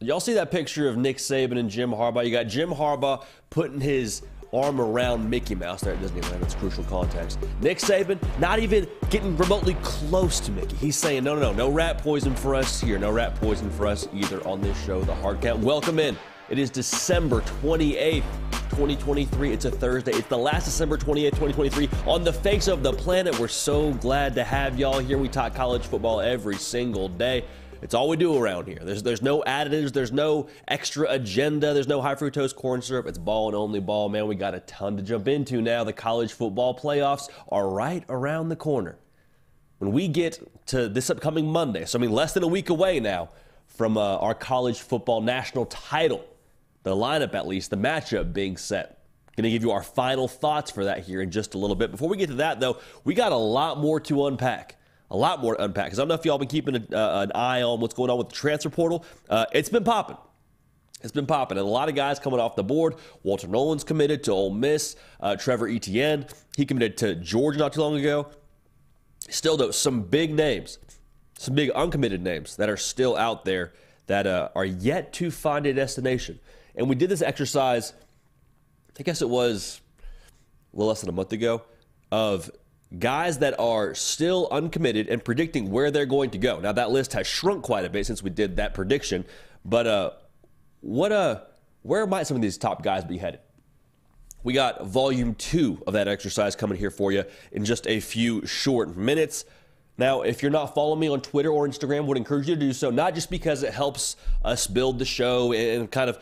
Y'all see that picture of Nick Saban and Jim Harbaugh? You got Jim Harbaugh putting his arm around Mickey Mouse there at Disneyland. That's crucial context. Nick Saban not even getting remotely close to Mickey. He's saying, no, no, no, no rat poison for us here. No rat poison for us either on this show, The Hard Count. Welcome in. It is December 28th, 2023. It's a Thursday. It's the last December 28th, 2023 on the face of the planet. We're so glad to have y'all here. We talk college football every single day. It's all we do around here. There's there's no additives, there's no extra agenda, there's no high fructose corn syrup. It's ball and only ball, man. We got a ton to jump into now. The college football playoffs are right around the corner. When we get to this upcoming Monday, so I mean less than a week away now from uh, our college football national title, the lineup at least, the matchup being set. Going to give you our final thoughts for that here in just a little bit. Before we get to that, though, we got a lot more to unpack a lot more to unpack. Because I don't know if y'all been keeping a, uh, an eye on what's going on with the transfer portal. Uh, it's been popping. It's been popping, and a lot of guys coming off the board. Walter Nolen's committed to Ole Miss. Uh, Trevor Etienne, he committed to Georgia not too long ago. Still, though, some big names, some big uncommitted names that are still out there that uh, are yet to find a destination. And we did this exercise, I guess it was a little less than a month ago, of guys that are still uncommitted and predicting where they're going to go. Now that list has shrunk quite a bit since we did that prediction, but uh, what uh, where might some of these top guys be headed? We got volume two of that exercise coming here for you in just a few short minutes. Now, if you're not following me on Twitter or Instagram, would encourage you to do so, not just because it helps us build the show and kind of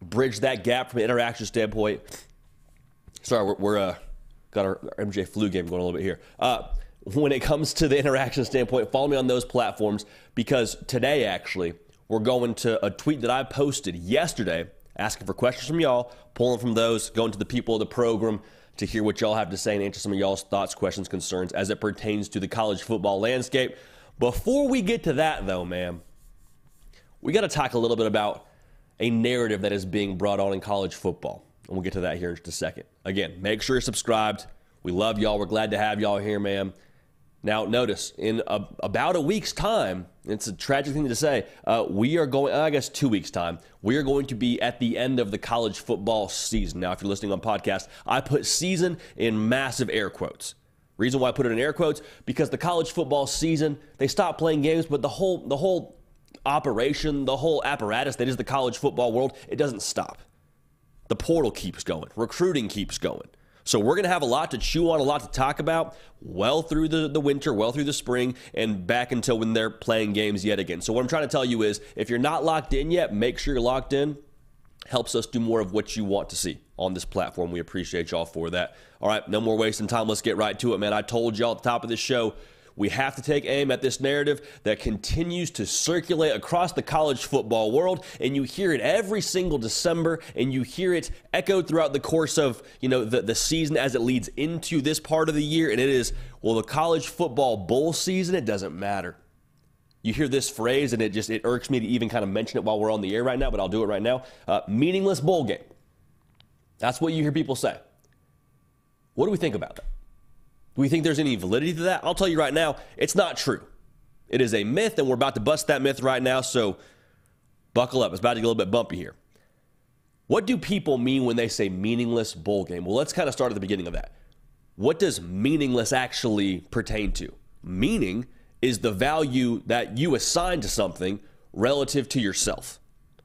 bridge that gap from an interaction standpoint. Sorry, we're, we're uh, got our, our MJ flu game going a little bit here. Uh, when it comes to the interaction standpoint, follow me on those platforms because today, actually, we're going to a tweet that I posted yesterday asking for questions from y'all, pulling from those, going to the people of the program to hear what y'all have to say and answer some of y'all's thoughts, questions, concerns as it pertains to the college football landscape. Before we get to that, though, man, we got to talk a little bit about a narrative that is being brought on in college football. And we'll get to that here in just a second. Again, make sure you're subscribed. We love y'all. We're glad to have y'all here, man. Now, notice in a, about a week's time, it's a tragic thing to say, uh, we are going, I guess two weeks' time, we are going to be at the end of the college football season. Now, if you're listening on podcast, I put season in massive air quotes. Reason why I put it in air quotes because the college football season they stopped playing games, but the whole the whole operation, the whole apparatus that is the college football world, it doesn't stop. The portal keeps going, recruiting keeps going. So we're going to have a lot to chew on, a lot to talk about well through the, the winter, well through the spring, and back until when they're playing games yet again. So what I'm trying to tell you is if you're not locked in yet, make sure you're locked in. Helps us do more of what you want to see on this platform. We appreciate y'all for that. All right, no more wasting time. Let's get right to it, man. I told y'all at the top of this show we have to take aim at this narrative that continues to circulate across the college football world, and you hear it every single December, and you hear it echoed throughout the course of you know the, the season as it leads into this part of the year, and it is well the college football bowl season. It doesn't matter. You hear this phrase, and it just it irks me to even kind of mention it while we're on the air right now, but I'll do it right now. Uh, meaningless bowl game. That's what you hear people say. What do we think about that? Do we think there's any validity to that? I'll tell you right now, it's not true. It is a myth, and we're about to bust that myth right now, so buckle up. It's about to get a little bit bumpy here. What do people mean when they say meaningless bowl game? Well, let's kind of start at the beginning of that. What does meaningless actually pertain to? Meaning is the value that you assign to something relative to yourself.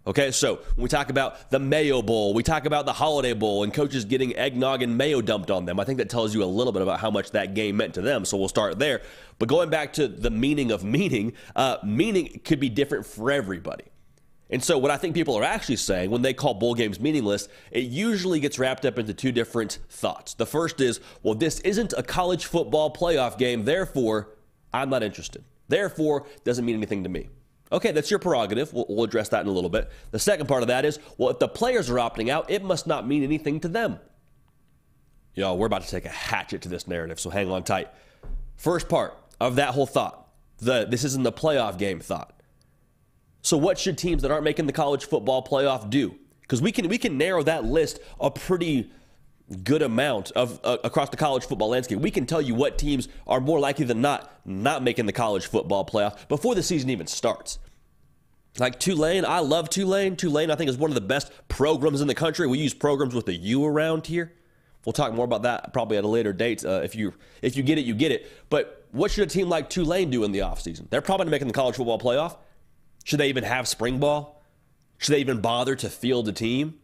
Okay, so when we talk about the Mayo Bowl, we talk about the Holiday Bowl and coaches getting eggnog and mayo dumped on them. I think that tells you a little bit about how much that game meant to them. So we'll start there. But going back to the meaning of meaning, uh, meaning could be different for everybody. And so, what I think people are actually saying when they call bowl games meaningless, it usually gets wrapped up into two different thoughts. The first is, well, this isn't a college football playoff game, therefore, I'm not interested. Therefore, doesn't mean anything to me. Okay, that's your prerogative. We'll, we'll, address that in a little bit. The second part of that is well, if the players are opting out, it must not mean anything to them. Yo, we're about to take a hatchet to this narrative, so hang on tight. First part of that whole thought the this isn't the playoff game thought. So, what should teams that aren't making the college football playoff do? Because we can we can narrow that list a pretty good amount of uh, across the college football landscape. We can tell you what teams are more likely than not not making the college football playoff before the season even starts. Like Tulane, I love Tulane. Tulane, I think, is one of the best programs in the country. We use programs with a U around here. We'll talk more about that probably at a later date. Uh, if you if you get it, you get it. But what should a team like Tulane do in the offseason? They're probably making the college football playoff. Should they even have spring ball? Should they even bother to field a team?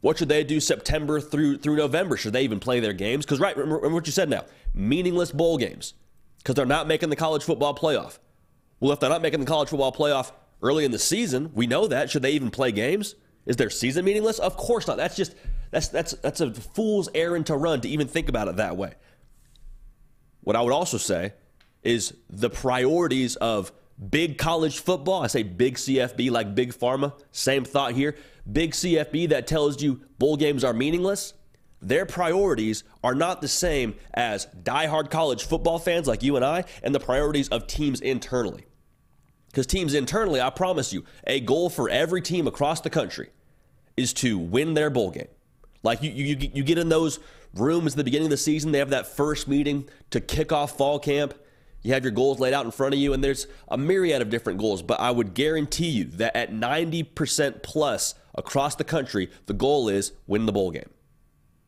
What should they do September through through November? Should they even play their games? Because right, remember, remember what you said now. Meaningless bowl games because they're not making the college football playoff. Well, if they're not making the college football playoff early in the season, we know that. Should they even play games? Is their season meaningless? Of course not. That's just that's that's that's a fool's errand to run to even think about it that way. What I would also say is the priorities of big college football. I say big CFB like big pharma. Same thought here. Big CFB that tells you bowl games are meaningless. Their priorities are not the same as diehard college football fans like you and I, and the priorities of teams internally. Because teams internally, I promise you, a goal for every team across the country is to win their bowl game. Like you, you, you get in those rooms at the beginning of the season, they have that first meeting to kick off fall camp. You have your goals laid out in front of you, and there's a myriad of different goals. But I would guarantee you that at 90% plus across the country, the goal is win the bowl game.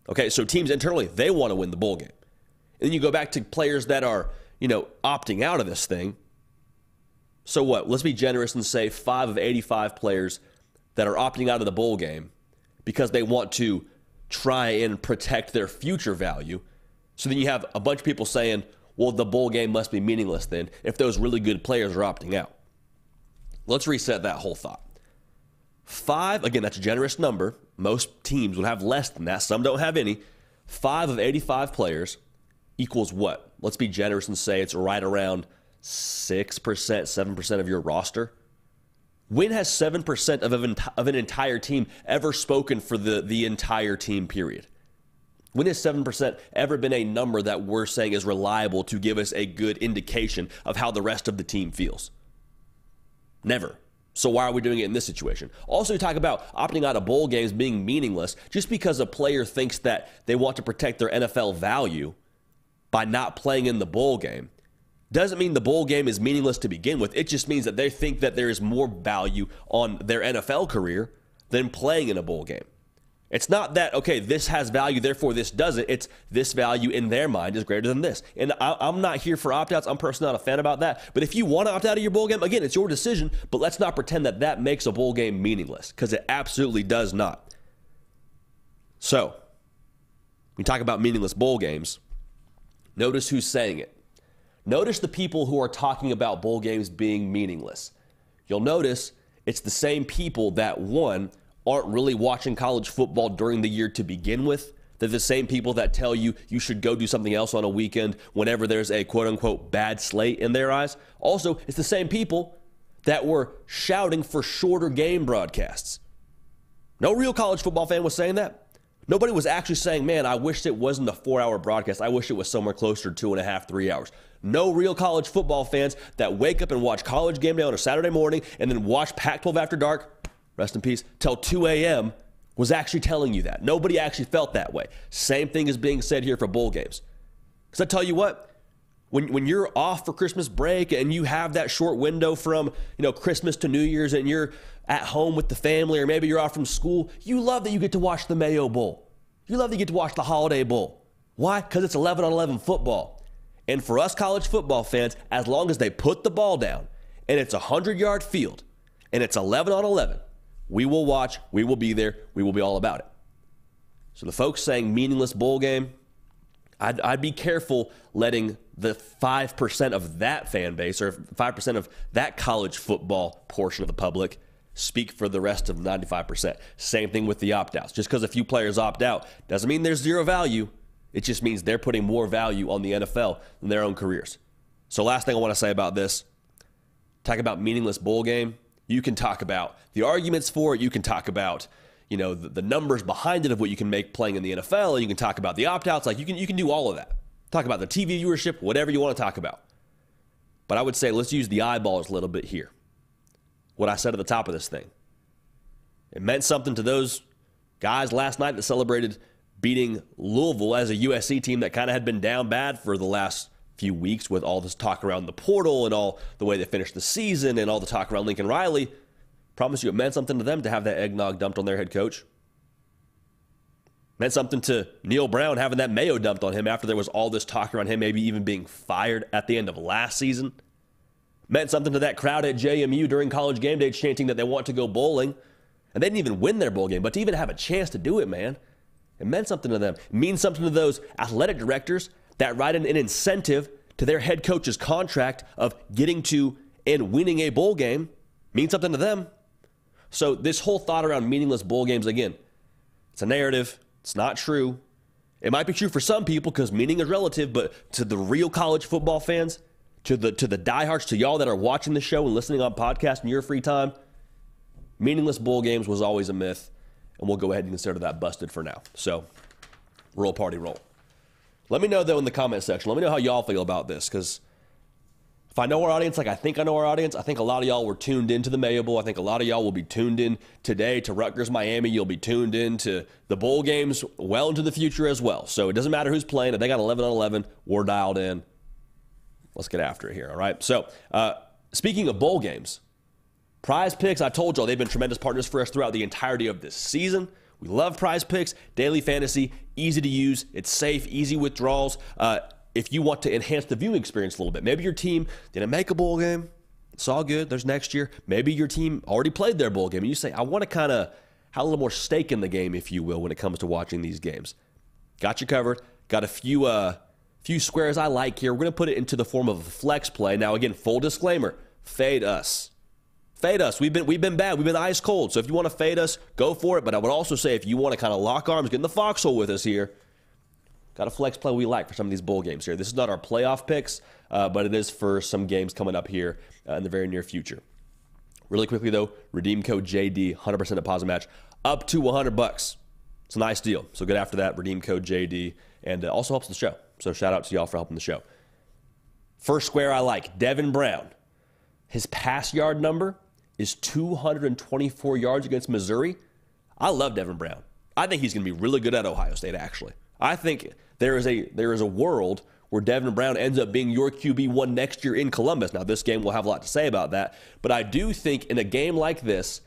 Okay, so teams internally, they want to win the bowl game. And then you go back to players that are, you know, opting out of this thing. So what? Let's be generous and say five of 85 players that are opting out of the bowl game because they want to try and protect their future value. So then you have a bunch of people saying, well, the bowl game must be meaningless then if those really good players are opting out. Let's reset that whole thought. Five, again, that's a generous number. Most teams would have less than that. Some don't have any. Five of 85 players equals what? Let's be generous and say it's right around 6%, 7% of your roster. When has 7% of an, of an entire team ever spoken for the, the entire team, period? When has 7% ever been a number that we're saying is reliable to give us a good indication of how the rest of the team feels? Never. So why are we doing it in this situation? Also, you talk about opting out of bowl games being meaningless just because a player thinks that they want to protect their NFL value by not playing in the bowl game doesn't mean the bowl game is meaningless to begin with. It just means that they think that there is more value on their NFL career than playing in a bowl game. It's not that, okay, this has value, therefore this doesn't. It's this value in their mind is greater than this. And I, am not here for opt outs. I'm personally not a fan about that. But if you want to opt out of your bowl game, again, it's your decision. But let's not pretend that that makes a bowl game meaningless because it absolutely does not. So, we talk about meaningless bowl games. Notice who's saying it. Notice the people who are talking about bowl games being meaningless. You'll notice it's the same people that, one, aren't really watching college football during the year to begin with. They're the same people that tell you you should go do something else on a weekend whenever there's a quote unquote bad slate in their eyes. Also, it's the same people that were shouting for shorter game broadcasts. No real college football fan was saying that. Nobody was actually saying, man, I wish it wasn't a four hour broadcast. I wish it was somewhere closer to two and a half, three hours. No real college football fans that wake up and watch college game day on a Saturday morning and then watch Pac 12 after dark, rest in peace, till 2 a.m. was actually telling you that. Nobody actually felt that way. Same thing is being said here for bowl games. Because I tell you what, when, when you're off for Christmas break and you have that short window from you know Christmas to New Year's and you're at home with the family or maybe you're off from school, you love that you get to watch the Mayo Bowl. You love that you get to watch the Holiday Bowl. Why? Because it's 11 on 11 football. And for us college football fans, as long as they put the ball down and it's a 100 yard field and it's 11 on 11, we will watch, we will be there, we will be all about it. So the folks saying meaningless bowl game, I'd, I'd be careful letting the 5% of that fan base or 5% of that college football portion of the public speak for the rest of the 95%. Same thing with the opt outs. Just because a few players opt out doesn't mean there's zero value. It just means they're putting more value on the NFL than their own careers. So, last thing I want to say about this talk about meaningless bowl game. You can talk about the arguments for it. You can talk about you know the, the numbers behind it of what you can make playing in the NFL. You can talk about the opt outs. Like you can you can do all of that. Talk about the TV viewership, whatever you want to talk about. But I would say let's use the eyeballs a little bit here. What I said at the top of this thing. It meant something to those guys last night that celebrated beating Louisville as a USC team that kind of had been down bad for the last few weeks with all this talk around the portal and all the way they finished the season and all the talk around Lincoln Riley. Promise you it meant something to them to have that eggnog dumped on their head coach. Meant something to Neal Brown having that mayo dumped on him after there was all this talk around him maybe even being fired at the end of last season. Meant something to that crowd at JMU during college game day chanting that they want to go bowling. And they didn't even win their bowl game, but to even have a chance to do it, man, it meant something to them. It means something to those athletic directors that write an, an incentive to their head coach's contract of getting to and winning a bowl game means something to them. So this whole thought around meaningless bowl games again, it's a narrative. It's not true. It might be true for some people because meaning is relative, but to the real college football fans, to the to the diehards, to y'all that are watching the show and listening on podcast in your free time, meaningless bowl games was always a myth, and we'll go ahead and consider that busted for now. So, roll party roll. Let me know though in the comment section. Let me know how y'all feel about this because if I know our audience like I think I know our audience, I think a lot of y'all were tuned into the Mayo Bowl. I think a lot of y'all will be tuned in today to Rutgers, Miami. You'll be tuned in to the bowl games well into the future as well. So it doesn't matter who's playing. If they got 11 on 11, we're dialed in. Let's get after it here, all right? So uh, speaking of bowl games, Prize Picks, I told y'all they've been tremendous partners for us throughout the entirety of this season. We love Prize Picks, daily fantasy, easy to use, it's safe, easy withdrawals. Uh, if you want to enhance the viewing experience a little bit. Maybe your team didn't make a bowl game. It's all good. There's next year. Maybe your team already played their bowl game and you say, I want to kind of have a little more stake in the game, if you will, when it comes to watching these games. Got you covered. Got a few uh few squares I like here. We're gonna put it into the form of a flex play. Now again, full disclaimer, fade us. Fade us. We've been we've been bad. We've been ice cold. So if you want to fade us, go for it. But I would also say if you want to kind of lock arms, get in the foxhole with us here, Got a flex play we like for some of these bowl games here. This is not our playoff picks, uh, but it is for some games coming up here uh, in the very near future. Really quickly though, redeem code JD, 100% deposit match, up to 100 bucks. It's a nice deal. So get after that. Redeem code JD, and uh, also helps the show. So shout out to y'all for helping the show. First square I like, Devin Brown. His pass yard number is 224 yards against Missouri. I love Devin Brown. I think he's going to be really good at Ohio State, actually. I think there is a there is a world where Devin Brown ends up being your QB one next year in Columbus. Now, this game will have a lot to say about that, but I do think in a game like this,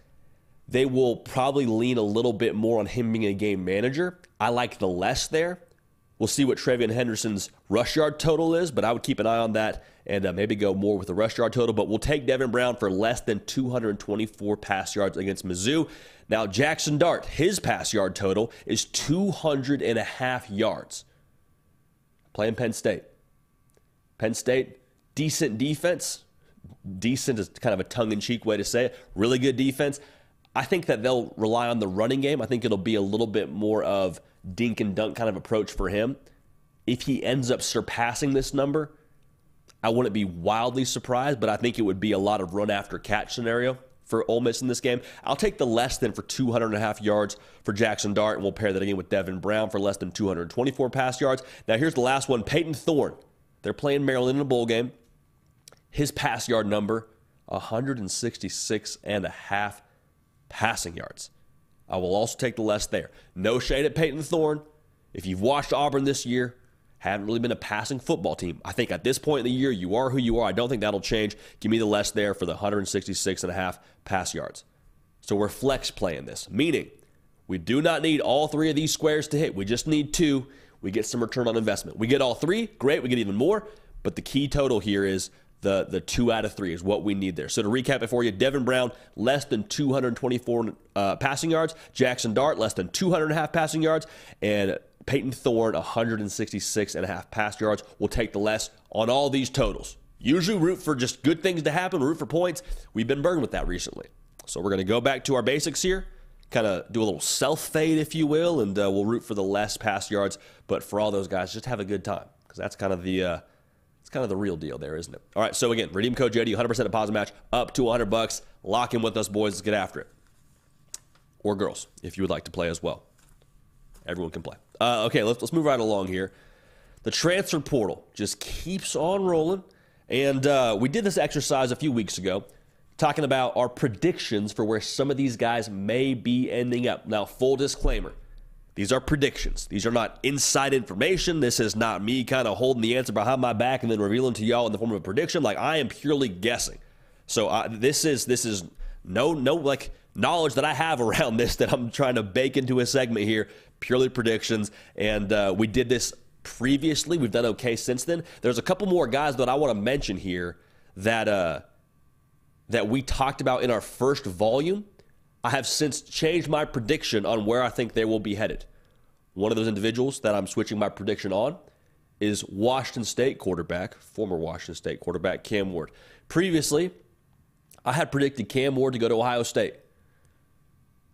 they will probably lean a little bit more on him being a game manager. I like the less there. We'll see what TreVeyon Henderson's rush yard total is, but I would keep an eye on that and uh, maybe go more with the rush yard total. But we'll take Devin Brown for less than 224 pass yards against Mizzou. Now, Jackson Dart, his pass yard total is 200 and a half yards. Playing Penn State. Penn State, decent defense. Decent is kind of a tongue in cheek way to say it. Really good defense. I think that they'll rely on the running game. I think it'll be a little bit more of dink and dunk kind of approach for him. If he ends up surpassing this number, I wouldn't be wildly surprised, but I think it would be a lot of run after catch scenario for Ole Miss in this game. I'll take the less than for 200 and a half yards for Jackson Dart, and we'll pair that again with Devin Brown for less than 224 pass yards. Now, here's the last one Payton Thorne. They're playing Maryland in a bowl game. His pass yard number, 166 and a half passing yards. I will also take the less there. No shade at Payton Thorne. If you've watched Auburn this year, haven't really been a passing football team. I think at this point in the year, you are who you are. I don't think that'll change. Give me the less there for the 166 and a half pass yards. So we're flex playing this, meaning we do not need all three of these squares to hit. We just need two. We get some return on investment. We get all three, great. We get even more. But the key total here is the the two out of three is what we need there. So to recap it for you, Devin Brown less than 224 uh, passing yards, Jackson Dart less than 200 and a half passing yards, and Payton Thorne 166 and a half pass yards. We'll take the less on all these totals. Usually root for just good things to happen, root for points. We've been burned with that recently. So we're going to go back to our basics here, kind of do a little self fade, if you will, and uh, we'll root for the less pass yards. But for all those guys, just have a good time because that's kind of the uh, It's kind of the real deal there, isn't it? All right, so again, redeem code JD, 100% deposit match, up to 100 bucks. Lock in with us, boys. Let's get after it. Or girls, if you would like to play as well. Everyone can play. Uh, okay, let's, let's move right along here. The transfer portal just keeps on rolling. And uh, we did this exercise a few weeks ago, talking about our predictions for where some of these guys may be ending up. Now, full disclaimer these are predictions. These are not inside information. This is not me kind of holding the answer behind my back and then revealing to y'all in the form of a prediction. Like I am purely guessing. So this is this is no no like knowledge that I have around this that I'm trying to bake into a segment here. Purely predictions, and uh, we did this previously. We've done okay since then. There's a couple more guys that I want to mention here that uh, that we talked about in our first volume. I have since changed my prediction on where I think they will be headed. One of those individuals that I'm switching my prediction on is Washington State quarterback, former Washington State quarterback Cam Ward. Previously, I had predicted Cam Ward to go to Ohio State.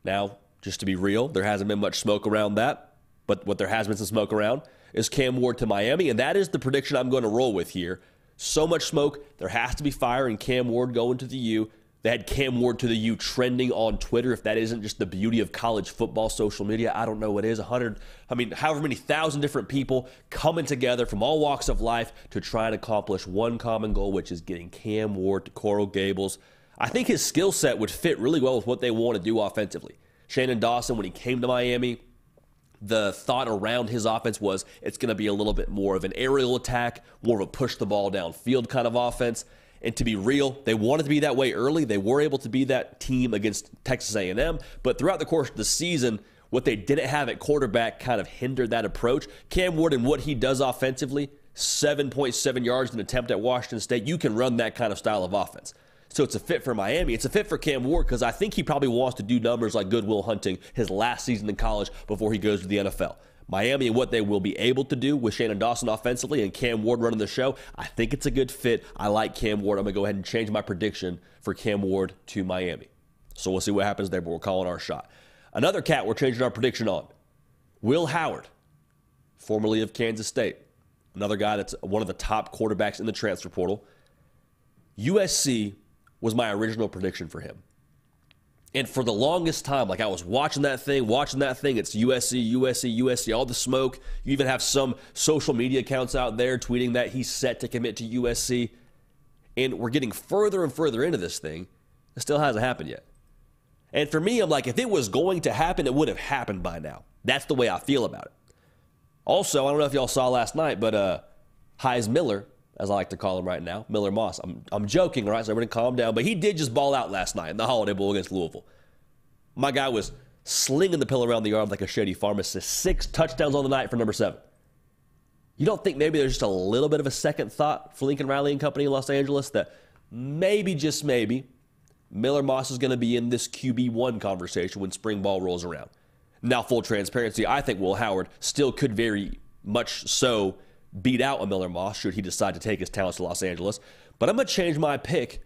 Now, just to be real, there hasn't been much smoke around that, but what there has been some smoke around is Cam Ward to Miami, and that is the prediction I'm going to roll with here. So much smoke, there has to be fire, and Cam Ward going to the U. They had Cam Ward to the U trending on Twitter. If that isn't just the beauty of college football social media, I don't know what is. A hundred, I mean, however many thousand different people coming together from all walks of life to try and accomplish one common goal, which is getting Cam Ward to Coral Gables. I think his skill set would fit really well with what they want to do offensively. Shannon Dawson, when he came to Miami, the thought around his offense was it's going to be a little bit more of an aerial attack, more of a push the ball downfield kind of offense. And to be real, they wanted to be that way early. They were able to be that team against Texas A&M, but throughout the course of the season, what they didn't have at quarterback kind of hindered that approach. Cam Ward and what he does offensively, 7.7 yards an attempt at Washington State, you can run that kind of style of offense. So it's a fit for Miami. It's a fit for Cam Ward because I think he probably wants to do numbers like Good Will Hunting his last season in college before he goes to the NFL. Miami and what they will be able to do with Shannon Dawson offensively and Cam Ward running the show, I think it's a good fit. I like Cam Ward. I'm going to go ahead and change my prediction for Cam Ward to Miami. So we'll see what happens there, but we're calling our shot. Another cat we're changing our prediction on Will Howard, formerly of Kansas State. Another guy that's one of the top quarterbacks in the transfer portal. USC was my original prediction for him. And for the longest time, like I was watching that thing, watching that thing, it's USC, USC, USC, all the smoke. You even have some social media accounts out there tweeting that he's set to commit to USC. And we're getting further and further into this thing. It still hasn't happened yet. And for me, I'm like, if it was going to happen, it would have happened by now. That's the way I feel about it. Also, I don't know if y'all saw last night, but uh, Heise Miller as I like to call him right now, Miller Moss. I'm, I'm joking, all right? So everybody calm down. But he did just ball out last night in the Holiday Bowl against Louisville. My guy was slinging the pill around the arm like a shady pharmacist. Six touchdowns on the night for number seven. You don't think maybe there's just a little bit of a second thought for Lincoln Riley and Company in Los Angeles that maybe, just maybe, Miller Moss is going to be in this QB1 conversation when spring ball rolls around. Now, full transparency, I think Will Howard still could very much so beat out a Miller Moss should he decide to take his talents to Los Angeles. But I'm going to change my pick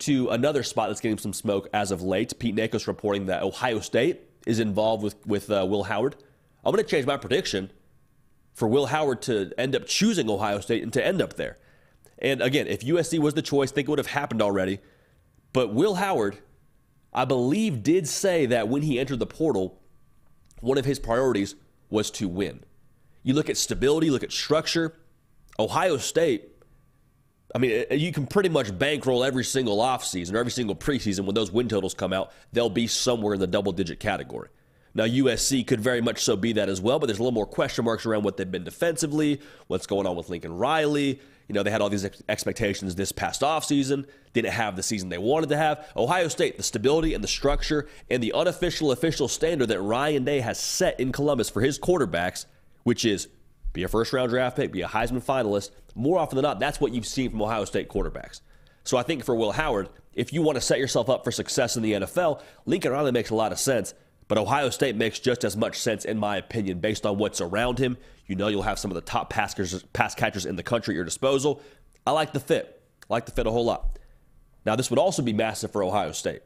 to another spot that's getting some smoke as of late. Pete Nakos reporting that Ohio State is involved with, with uh, Will Howard. I'm going to change my prediction for Will Howard to end up choosing Ohio State and to end up there. And again, if USC was the choice, I think it would have happened already. But Will Howard, I believe, did say that when he entered the portal, one of his priorities was to win. You look at stability, look at structure. Ohio State, I mean, eh, you can pretty much bankroll every single offseason or every single preseason when those win totals come out, they'll be somewhere in the double digit category. Now, USC could very much so be that as well, but there's a little more question marks around what they've been defensively, what's going on with Lincoln Riley. You know, they had all these ex- expectations this past offseason, didn't have the season they wanted to have. Ohio State, the stability and the structure and the unofficial official standard that Ryan Day has set in Columbus for his quarterbacks which is be a first round draft pick, be a Heisman finalist. More often than not, that's what you've seen from Ohio State quarterbacks. So I think for Will Howard, if you want to set yourself up for success in the NFL, Lincoln Riley makes a lot of sense. But Ohio State makes just as much sense, in my opinion, based on what's around him. You know you'll have some of the top pass catchers, in the country at your disposal. I like the fit. I like the fit a whole lot. Now, this would also be massive for Ohio State.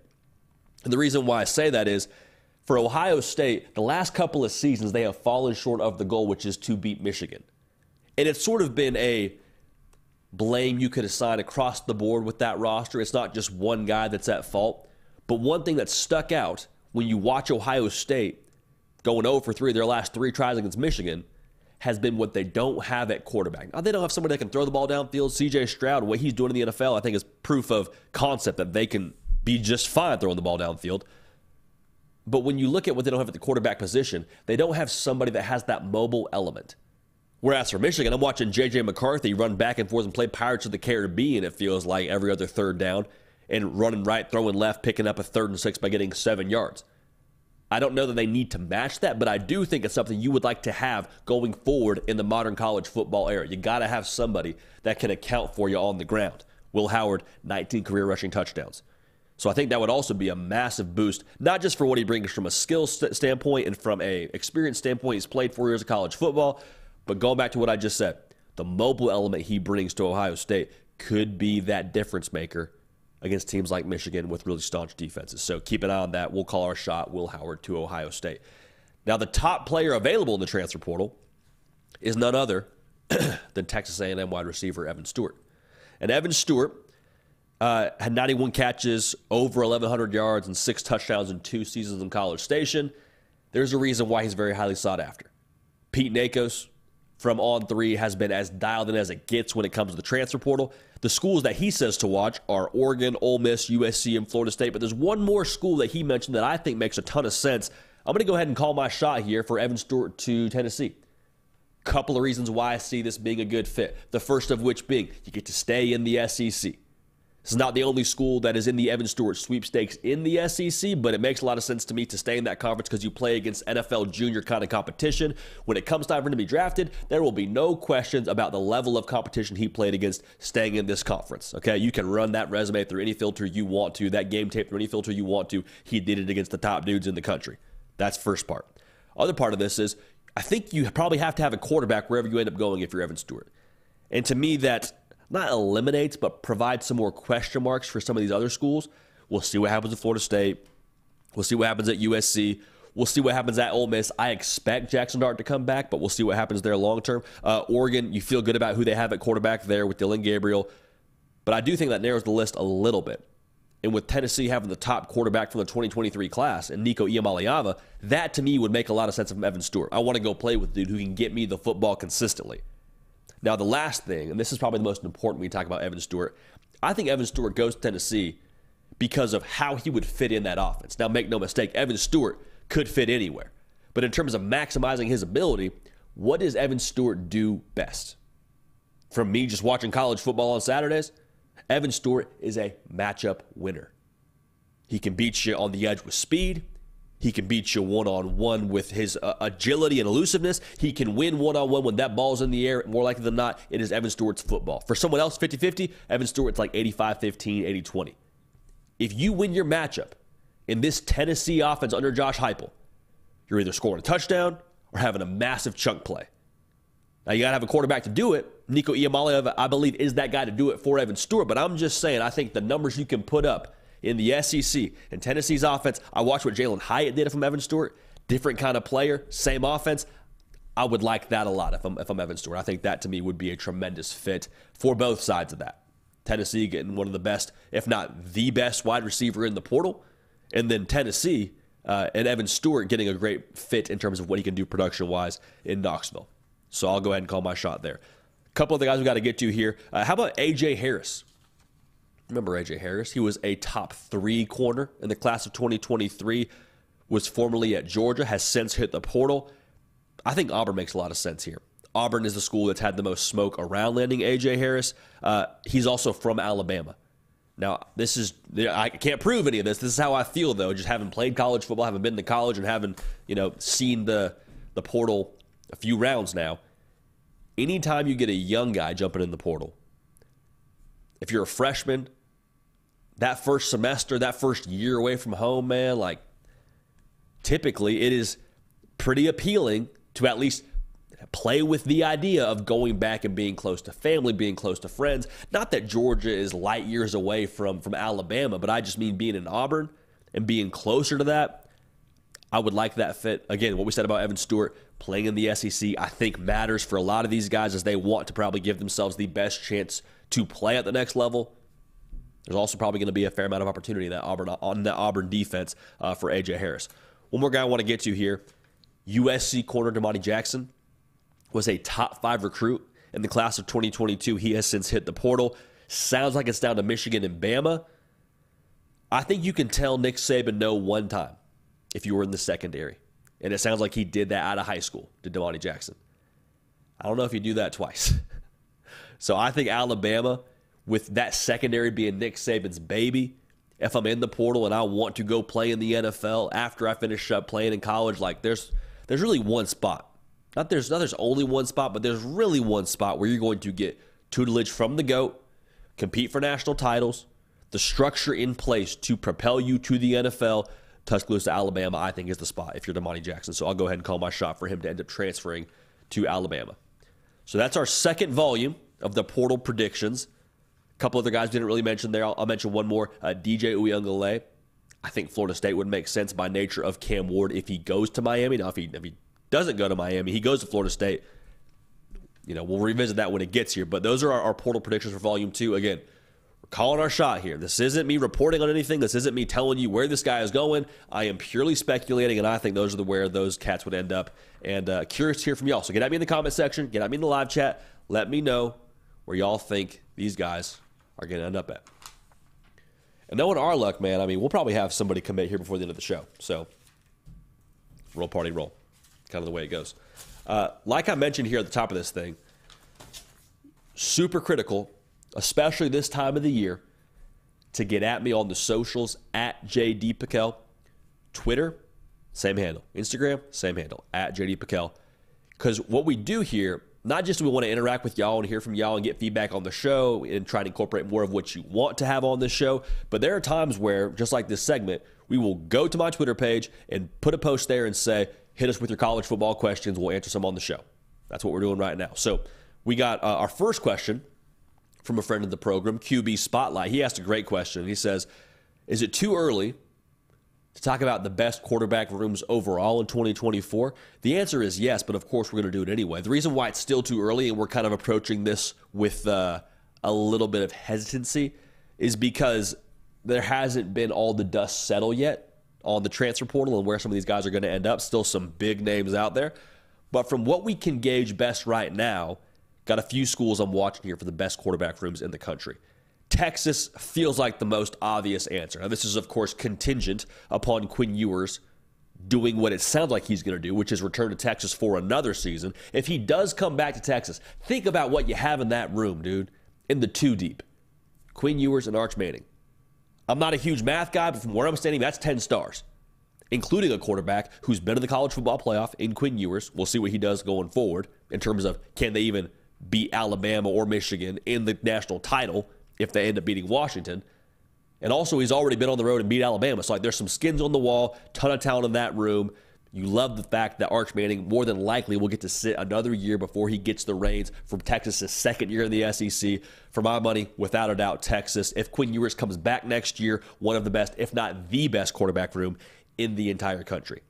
And the reason why I say that is for Ohio State, the last couple of seasons, they have fallen short of the goal, which is to beat Michigan. And it's sort of been a blame you could assign across the board with that roster. It's not just one guy that's at fault. But one thing that stuck out when you watch Ohio State going 0 for 3 their last three tries against Michigan has been what they don't have at quarterback. Now, they don't have somebody that can throw the ball downfield. CJ Stroud, what he's doing in the NFL, I think is proof of concept that they can be just fine throwing the ball downfield. But when you look at what they don't have at the quarterback position, they don't have somebody that has that mobile element. Whereas for Michigan, I'm watching J.J. McCarthy run back and forth and play Pirates of the Caribbean, it feels like, every other third down, and running right, throwing left, picking up a third and six by getting seven yards. I don't know that they need to match that, but I do think it's something you would like to have going forward in the modern college football era. You got to have somebody that can account for you on the ground. Will Howard, 19 career rushing touchdowns. So I think that would also be a massive boost, not just for what he brings from a skill st- standpoint and from a experience standpoint. He's played four years of college football, but going back to what I just said, the mobile element he brings to Ohio State could be that difference maker against teams like Michigan with really staunch defenses. So keep an eye on that. We'll call our shot, Will Howard to Ohio State. Now, the top player available in the transfer portal is none other than Texas A&M wide receiver Evan Stewart. And Evan Stewart uh, had 91 catches, over 1,100 yards, and six touchdowns in two seasons in College Station. There's a reason why he's very highly sought after. Pete Nakos, from On Three has been as dialed in as it gets when it comes to the transfer portal. The schools that he says to watch are Oregon, Ole Miss, USC, and Florida State. But there's one more school that he mentioned that I think makes a ton of sense. I'm going to go ahead and call my shot here for Evan Stewart to Tennessee. Couple of reasons why I see this being a good fit. The first of which being you get to stay in the SEC. This is not the only school that is in the Evan Stewart sweepstakes in the SEC, but it makes a lot of sense to me to stay in that conference because you play against NFL junior kind of competition. When it comes time for him to be drafted, there will be no questions about the level of competition he played against staying in this conference. Okay, you can run that resume through any filter you want to, that game tape through any filter you want to. He did it against the top dudes in the country. That's first part. Other part of this is I think you probably have to have a quarterback wherever you end up going if you're Evan Stewart. And to me, that not eliminates, but provides some more question marks for some of these other schools. We'll see what happens at Florida State. We'll see what happens at USC. We'll see what happens at Ole Miss. I expect Jackson Dart to come back, but we'll see what happens there long term. Uh, Oregon, you feel good about who they have at quarterback there with Dillon Gabriel, but I do think that narrows the list a little bit. And with Tennessee having the top quarterback from the 2023 class and Nico Iamaleava, that to me would make a lot of sense from Evan Stewart. I want to go play with dude who can get me the football consistently. Now, the last thing, and this is probably the most important when you talk about Evan Stewart, I think Evan Stewart goes to Tennessee because of how he would fit in that offense. Now, make no mistake, Evan Stewart could fit anywhere. But in terms of maximizing his ability, what does Evan Stewart do best? From me just watching college football on Saturdays, Evan Stewart is a matchup winner. He can beat you on the edge with speed. He can beat you one on one with his uh, agility and elusiveness. He can win one on one when that ball's in the air. More likely than not, it is Evan Stewart's football. For someone else, 50 50, Evan Stewart's like 85 15, 80 20. If you win your matchup in this Tennessee offense under Josh Heupel, you're either scoring a touchdown or having a massive chunk play. Now, you got to have a quarterback to do it. Nico Iamaleava, I believe, is that guy to do it for Evan Stewart. But I'm just saying, I think the numbers you can put up in the SEC. And Tennessee's offense, I watched what Jalin Hyatt did from Evan Stewart. Different kind of player, same offense. I would like that a lot if I'm, if I'm Evan Stewart. I think that to me would be a tremendous fit for both sides of that. Tennessee getting one of the best, if not the best, wide receiver in the portal. And then Tennessee uh, and Evan Stewart getting a great fit in terms of what he can do production wise in Knoxville. So I'll go ahead and call my shot there. A couple of the guys we got to get to here. Uh, how about A.J. Harris? Remember AJ Harris? He was a top three corner in the class of 2023, was formerly at Georgia, has since hit the portal. I think Auburn makes a lot of sense here. Auburn is the school that's had the most smoke around landing AJ Harris. Uh, he's also from Alabama. Now, this is, I can't prove any of this. This is how I feel, though, just having played college football, having been to college, and having, you know, seen the, the portal a few rounds now. Anytime you get a young guy jumping in the portal, if you're a freshman, that first semester, that first year away from home, man, like typically it is pretty appealing to at least play with the idea of going back and being close to family, being close to friends. Not that Georgia is light years away from from Alabama, but I just mean being in Auburn and being closer to that. I would like that fit. Again, what we said about Evan Stewart playing in the SEC, I think matters for a lot of these guys as they want to probably give themselves the best chance to play at the next level, there's also probably going to be a fair amount of opportunity that Auburn on the Auburn defense uh, for AJ Harris. One more guy I want to get to here: USC corner Domani Jackson was a top five recruit in the class of 2022. He has since hit the portal. Sounds like it's down to Michigan and Bama. I think you can tell Nick Saban no one time if you were in the secondary. And it sounds like he did that out of high school to Domani Jackson. I don't know if you do that twice. so I think Alabama, with that secondary being Nick Saban's baby, if I'm in the portal and I want to go play in the NFL after I finish up playing in college, like there's there's really one spot. Not there's not there's only one spot, but there's really one spot where you're going to get tutelage from the GOAT, compete for national titles, the structure in place to propel you to the NFL. Tuscaloosa, Alabama, I think is the spot if you're Domani Jackson. So I'll go ahead and call my shot for him to end up transferring to Alabama. So that's our second volume of the portal predictions. Couple other guys didn't really mention there. I'll, I'll mention one more. Uh, DJ Uiagalelei. I think Florida State would make sense by nature of Cam Ward if he goes to Miami. Now, if he, if he doesn't go to Miami, he goes to Florida State. You know, we'll revisit that when it gets here. But those are our, our portal predictions for volume two. Again, we're calling our shot here. This isn't me reporting on anything. This isn't me telling you where this guy is going. I am purely speculating, and I think those are the where those cats would end up. And uh, curious to hear from y'all. So get at me in the comment section, get at me in the live chat. Let me know where y'all think these guys are going to end up at. And knowing our luck, man, I mean, we'll probably have somebody commit here before the end of the show. So roll party roll, kind of the way it goes. Uh, like I mentioned here at the top of this thing, super critical especially this time of the year, to get at me on the socials at JD PicKell. Twitter, same handle. Instagram, same handle, at JD PicKell. Because what we do here, not just do we want to interact with y'all and hear from y'all and get feedback on the show and try to incorporate more of what you want to have on this show, but there are times where, just like this segment, we will go to my Twitter page and put a post there and say, hit us with your college football questions. We'll answer some on the show. That's what we're doing right now. So we got uh, our first question from a friend of the program, QB Spotlight. He asked a great question. He says, Is it too early to talk about the best quarterback rooms overall in 2024? The answer is yes, but of course we're going to do it anyway. The reason why it's still too early and we're kind of approaching this with uh, a little bit of hesitancy is because there hasn't been all the dust settle yet on the transfer portal and where some of these guys are going to end up. Still some big names out there. But from what we can gauge best right now, Got a few schools I'm watching here for the best quarterback rooms in the country. Texas feels like the most obvious answer. Now, this is, of course, contingent upon Quinn Ewers doing what it sounds like he's going to do, which is return to Texas for another season. If he does come back to Texas, think about what you have in that room, dude, in the two deep Quinn Ewers and Arch Manning. I'm not a huge math guy, but from where I'm standing, that's 10 stars, including a quarterback who's been in the college football playoff in Quinn Ewers. We'll see what he does going forward in terms of can they even beat Alabama or Michigan in the national title if they end up beating Washington. And also, he's already been on the road and beat Alabama. So, like, there's some skins on the wall, ton of talent in that room. You love the fact that Arch Manning more than likely will get to sit another year before he gets the reins from Texas' second year in the SEC. For my money, without a doubt, Texas. If Quinn Ewers comes back next year, one of the best, if not the best quarterback room in the entire country.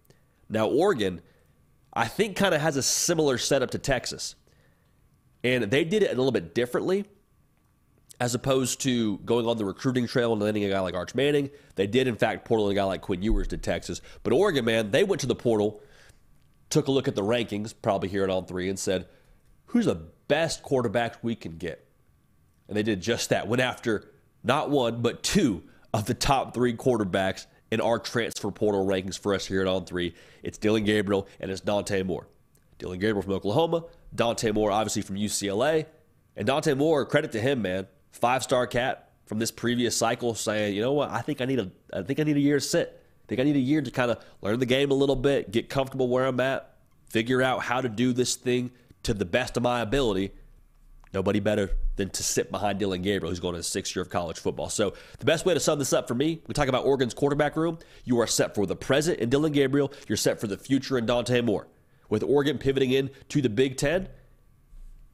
Now, Oregon, I think, kind of has a similar setup to Texas. And they did it a little bit differently as opposed to going on the recruiting trail and landing a guy like Arch Manning. They did, in fact, portal a guy like Quinn Ewers did Texas. But Oregon, man, they went to the portal, took a look at the rankings, probably here at On Three, and said, who's the best quarterback we can get? And they did just that. Went after not one, but two of the top three quarterbacks in our transfer portal rankings for us here at On Three. It's Dillon Gabriel and it's Dante Moore. Dillon Gabriel from Oklahoma, Dante Moore, obviously from UCLA. And Dante Moore, credit to him, man. Five star cat from this previous cycle saying, you know what, I think I need a I think I need a year to sit. I think I need a year to kind of learn the game a little bit, get comfortable where I'm at, figure out how to do this thing to the best of my ability. Nobody better than to sit behind Dillon Gabriel, who's going to his sixth year of college football. So, the best way to sum this up for me, we talk about Oregon's quarterback room. You are set for the present in Dillon Gabriel. You're set for the future in Dante Moore with Oregon pivoting in to the Big Ten,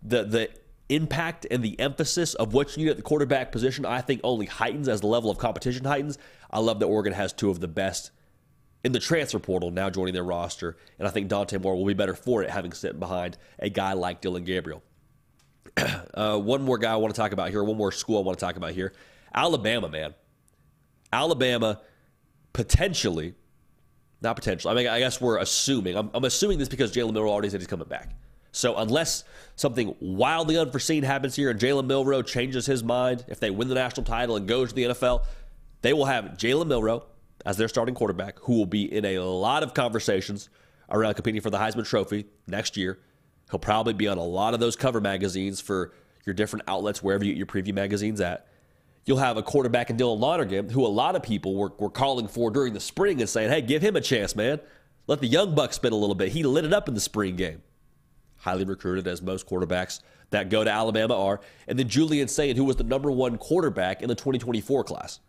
the the impact and the emphasis of what you need at the quarterback position, I think only heightens as the level of competition heightens. I love that Oregon has two of the best in the transfer portal now joining their roster, and I think Dante Moore will be better for it having sit behind a guy like Dillon Gabriel. uh, one more guy I want to talk about here, one more school I want to talk about here. Alabama, man. Alabama potentially, not potentially, I mean, I guess we're assuming, I'm, I'm assuming this because Jalen Milroe already said he's coming back. So unless something wildly unforeseen happens here and Jalen Milroe changes his mind, if they win the national title and goes to the NFL, they will have Jalen Milroe as their starting quarterback, who will be in a lot of conversations around competing for the Heisman Trophy next year. He'll probably be on a lot of those cover magazines for your different outlets, wherever you get your preview magazines at. You'll have a quarterback in Dylan Lonergan, who a lot of people were, were calling for during the spring and saying, hey, give him a chance, man. Let the young buck spin a little bit. He lit it up in the spring game highly recruited as most quarterbacks that go to Alabama are. And then Julian Sayin, who was the number one quarterback in the 2024 class.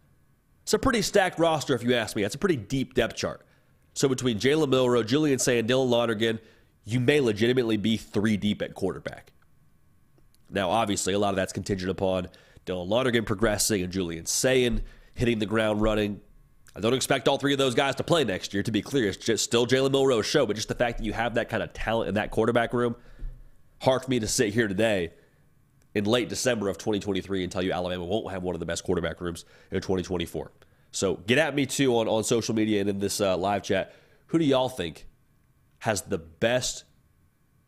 It's a pretty stacked roster, if you ask me. It's a pretty deep depth chart. So between Jalen Milroe, Julian Sayin, Dylan Lonergan, you may legitimately be three deep at quarterback. Now, obviously, a lot of that's contingent upon Dylan Lonergan progressing and Julian Sayin hitting the ground running. I don't expect all three of those guys to play next year, to be clear. It's just still Jalen Milroe's show, but just the fact that you have that kind of talent in that quarterback room, hard for me to sit here today in late December of 2023 and tell you Alabama won't have one of the best quarterback rooms in 2024. So get at me too on, on social media and in this uh, live chat. Who do y'all think has the best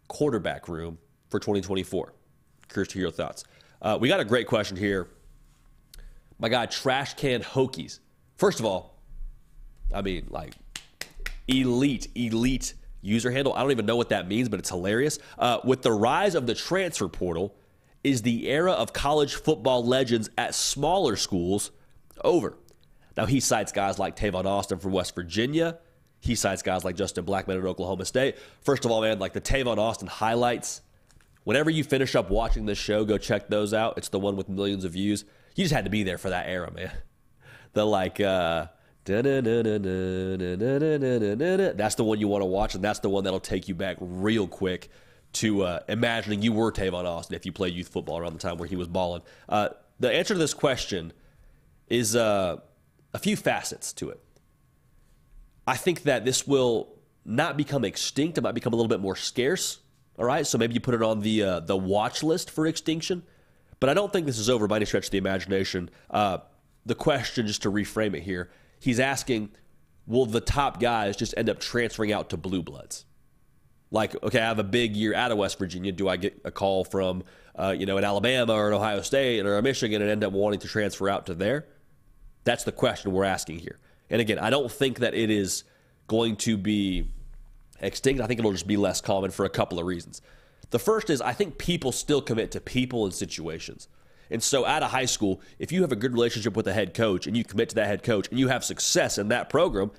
quarterback room for 2024? Curious to hear your thoughts. Uh, we got a great question here. My guy, Trash Can Hokies. First of all, I mean, like elite, elite user handle. I don't even know what that means, but it's hilarious. Uh, with the rise of the transfer portal, is the era of college football legends at smaller schools over? Now, he cites guys like Tavon Austin from West Virginia. He cites guys like Justin Blackmon at Oklahoma State. First of all, man, like the Tavon Austin highlights, whenever you finish up watching this show, go check those out. It's the one with millions of views. You just had to be there for that era, man. The like, uh, that's the one you want to watch, and that's the one that'll take you back real quick to uh, imagining you were Tavon Austin if you played youth football around the time where he was balling. Uh, the answer to this question is uh, a few facets to it. I think that this will not become extinct; it might become a little bit more scarce. All right, so maybe you put it on the uh, the watch list for extinction. But I don't think this is over by any stretch of the imagination. Uh, the question, just to reframe it here, he's asking, will the top guys just end up transferring out to blue bloods? Like, okay, I have a big year out of West Virginia. Do I get a call from, uh, you know, an Alabama or an Ohio State or a Michigan and end up wanting to transfer out to there? That's the question we're asking here. And again, I don't think that it is going to be extinct. I think it'll just be less common for a couple of reasons. The first is I think people still commit to people and situations. And so, out of high school, if you have a good relationship with a head coach and you commit to that head coach and you have success in that program,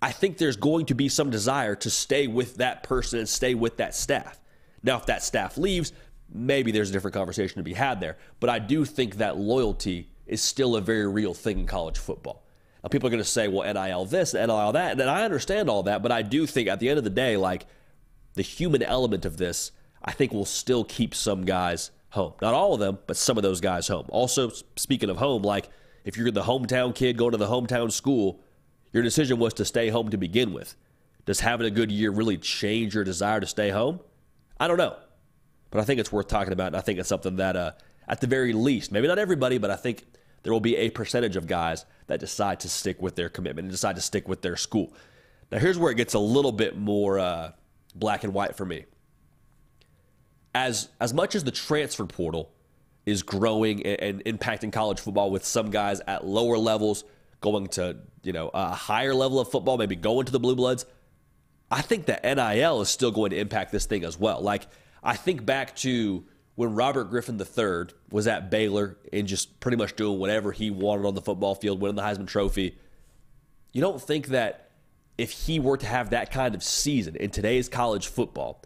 I think there's going to be some desire to stay with that person and stay with that staff. Now, if that staff leaves, maybe there's a different conversation to be had there. But I do think that loyalty is still a very real thing in college football. Now, people are going to say, well, NIL this, NIL that. And I understand all that, but I do think at the end of the day, like the human element of this, I think will still keep some guys home. Not all of them, but some of those guys home. Also, speaking of home, like if you're the hometown kid going to the hometown school, your decision was to stay home to begin with. Does having a good year really change your desire to stay home? I don't know. But I think it's worth talking about. And I think it's something that, uh, at the very least, maybe not everybody, but I think there will be a percentage of guys that decide to stick with their commitment and decide to stick with their school. Now, here's where it gets a little bit more uh, black and white for me as as much as the transfer portal is growing and, and, impacting college football with some guys at lower levels going to you know a higher level of football maybe going to the blue bloods i think that nil is still going to impact this thing as well. Like i think back to when robert griffin iii was at baylor and just pretty much doing whatever he wanted on the football field winning the heisman trophy. You don't think that if he were to have that kind of season in today's college football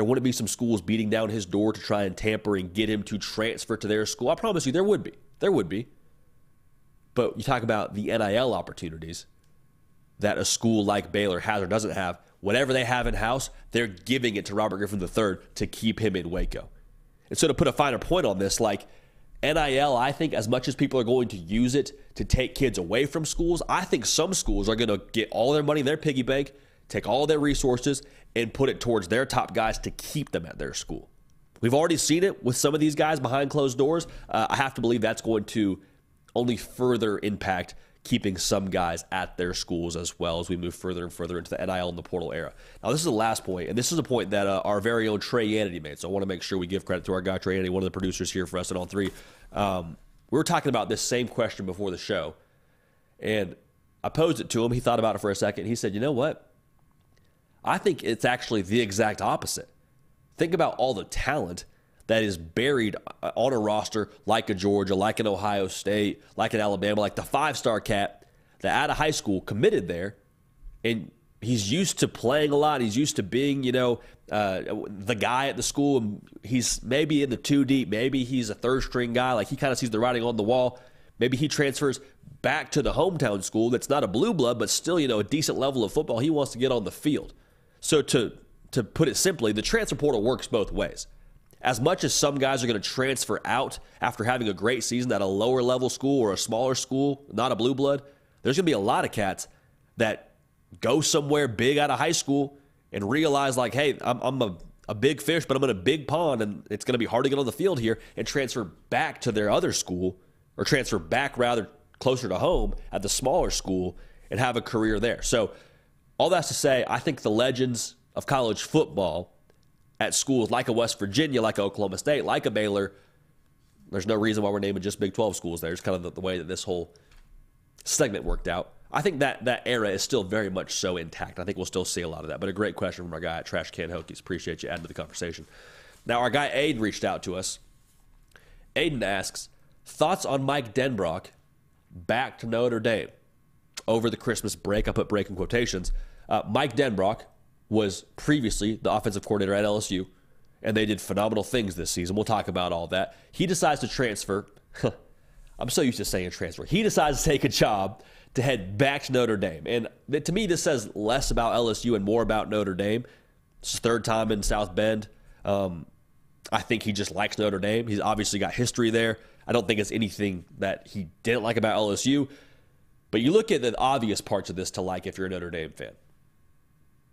there wouldn't be some schools beating down his door to try and tamper and get him to transfer to their school. I promise you, there would be. There would be. But you talk about the NIL opportunities that a school like Baylor has or doesn't have. Whatever they have in house, they're giving it to Robert Griffin III to keep him in Waco. And so to put a finer point on this, like NIL, I think as much as people are going to use it to take kids away from schools, I think some schools are going to get all their money in their piggy bank, take all their resources, and put it towards their top guys to keep them at their school. We've already seen it with some of these guys behind closed doors. Uh, I have to believe that's going to only further impact keeping some guys at their schools as well as we move further and further into the NIL and the portal era. Now, this is the last point, and this is a point that uh, our very own Trey Yannity made. So I want to make sure we give credit to our guy Trey Yannity, one of the producers here for us and On3. Um, we were talking about this same question before the show, and I posed it to him. He thought about it for a second. He said, "You know what? I think it's actually the exact opposite. Think about all the talent." that is buried uh, on a roster like a Georgia, like an Ohio State, like an Alabama, like the five star cat that out of high school committed there. And he's used to playing a lot. He's used to being, you know, uh, the guy at the school. He's maybe in the two deep. Maybe he's a third string guy. Like he kind of sees the writing on the wall. Maybe he transfers back to the hometown school that's not a blue blood, but still, you know, a decent level of football. He wants to get on the field. So to to put it simply, the transfer portal works both ways as much as some guys are going to transfer out after having a great season at a lower level school or a smaller school, not a blue blood, there's going to be a lot of cats that go somewhere big out of high school and realize, like, hey, I'm, I'm a, a big fish, but I'm in a big pond and it's going to be hard to get on the field here and transfer back to their other school or transfer back rather closer to home at the smaller school and have a career there. So, all that's to say, I think the legends of college football at schools like a West Virginia, like Oklahoma State, like a Baylor. There's no reason why we're naming just Big 12 schools there. It's kind of the, the way that this whole segment worked out. I think that that era is still very much so intact. I think we'll still see a lot of that. But a great question from our guy at Trash Can Hokies. Appreciate you adding to the conversation. Now, our guy Aiden reached out to us. Aiden asks, thoughts on Mike Denbrock back to Notre Dame over the Christmas break? I put break in quotations. Uh, Mike Denbrock, was previously the offensive coordinator at LSU, and they did phenomenal things this season. We'll talk about all that. He decides to transfer. I'm so used to saying transfer. He decides to take a job to head back to Notre Dame. And to me, this says less about LSU and more about Notre Dame. It's his third time in South Bend. Um, I think he just likes Notre Dame. He's obviously got history there. I don't think it's anything that he didn't like about LSU. But you look at the obvious parts of this to like if you're a Notre Dame fan.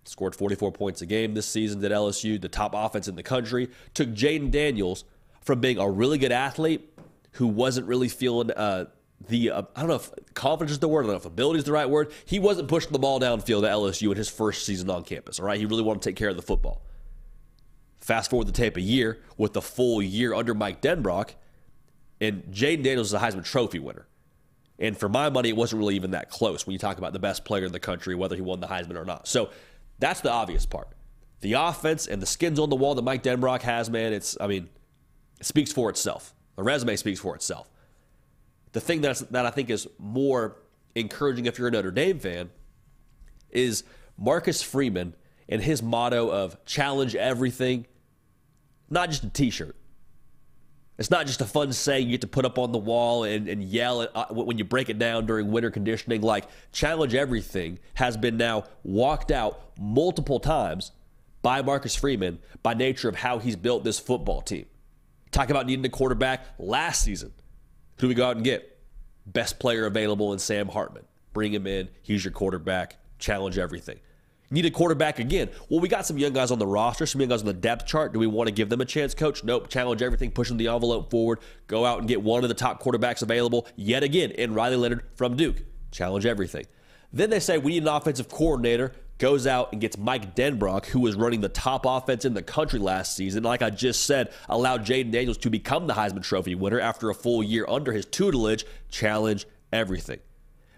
Scored 44 points a game this season at LSU, the top offense in the country. Took Jayden Daniels from being a really good athlete who wasn't really feeling uh, the, uh, I don't know if confidence is the word, I don't know if ability is the right word. He wasn't pushing the ball downfield at LSU in his first season on campus, all right? He really wanted to take care of the football. Fast forward the tape a year with the full year under Mike Denbrock, and Jayden Daniels is a Heisman Trophy winner. And for my money, it wasn't really even that close when you talk about the best player in the country, whether he won the Heisman or not. So that's the obvious part. The offense and the skins on the wall that Mike Denbrock has, man, it's, I mean, it speaks for itself. The resume speaks for itself. The thing that's, that I think is more encouraging if you're a Notre Dame fan is Marcus Freeman and his motto of challenge everything, not just a t shirt. It's not just a fun saying you get to put up on the wall and, and yell it, uh, when you break it down during winter conditioning. Like, challenge everything has been now walked out multiple times by Marcus Freeman by nature of how he's built this football team. Talk about needing a quarterback last season. Who do we go out and get? Best player available in Sam Hartman. Bring him in. He's your quarterback. Challenge everything. Need a quarterback again. Well, we got some young guys on the roster, some young guys on the depth chart. Do we want to give them a chance, coach? Nope. Challenge everything, pushing the envelope forward. Go out and get one of the top quarterbacks available yet again in Riley Leonard from Duke. Challenge everything. Then they say we need an offensive coordinator. Goes out and gets Mike Denbrock, who was running the top offense in the country last season. Like I just said, allowed Jayden Daniels to become the Heisman Trophy winner after a full year under his tutelage. Challenge everything.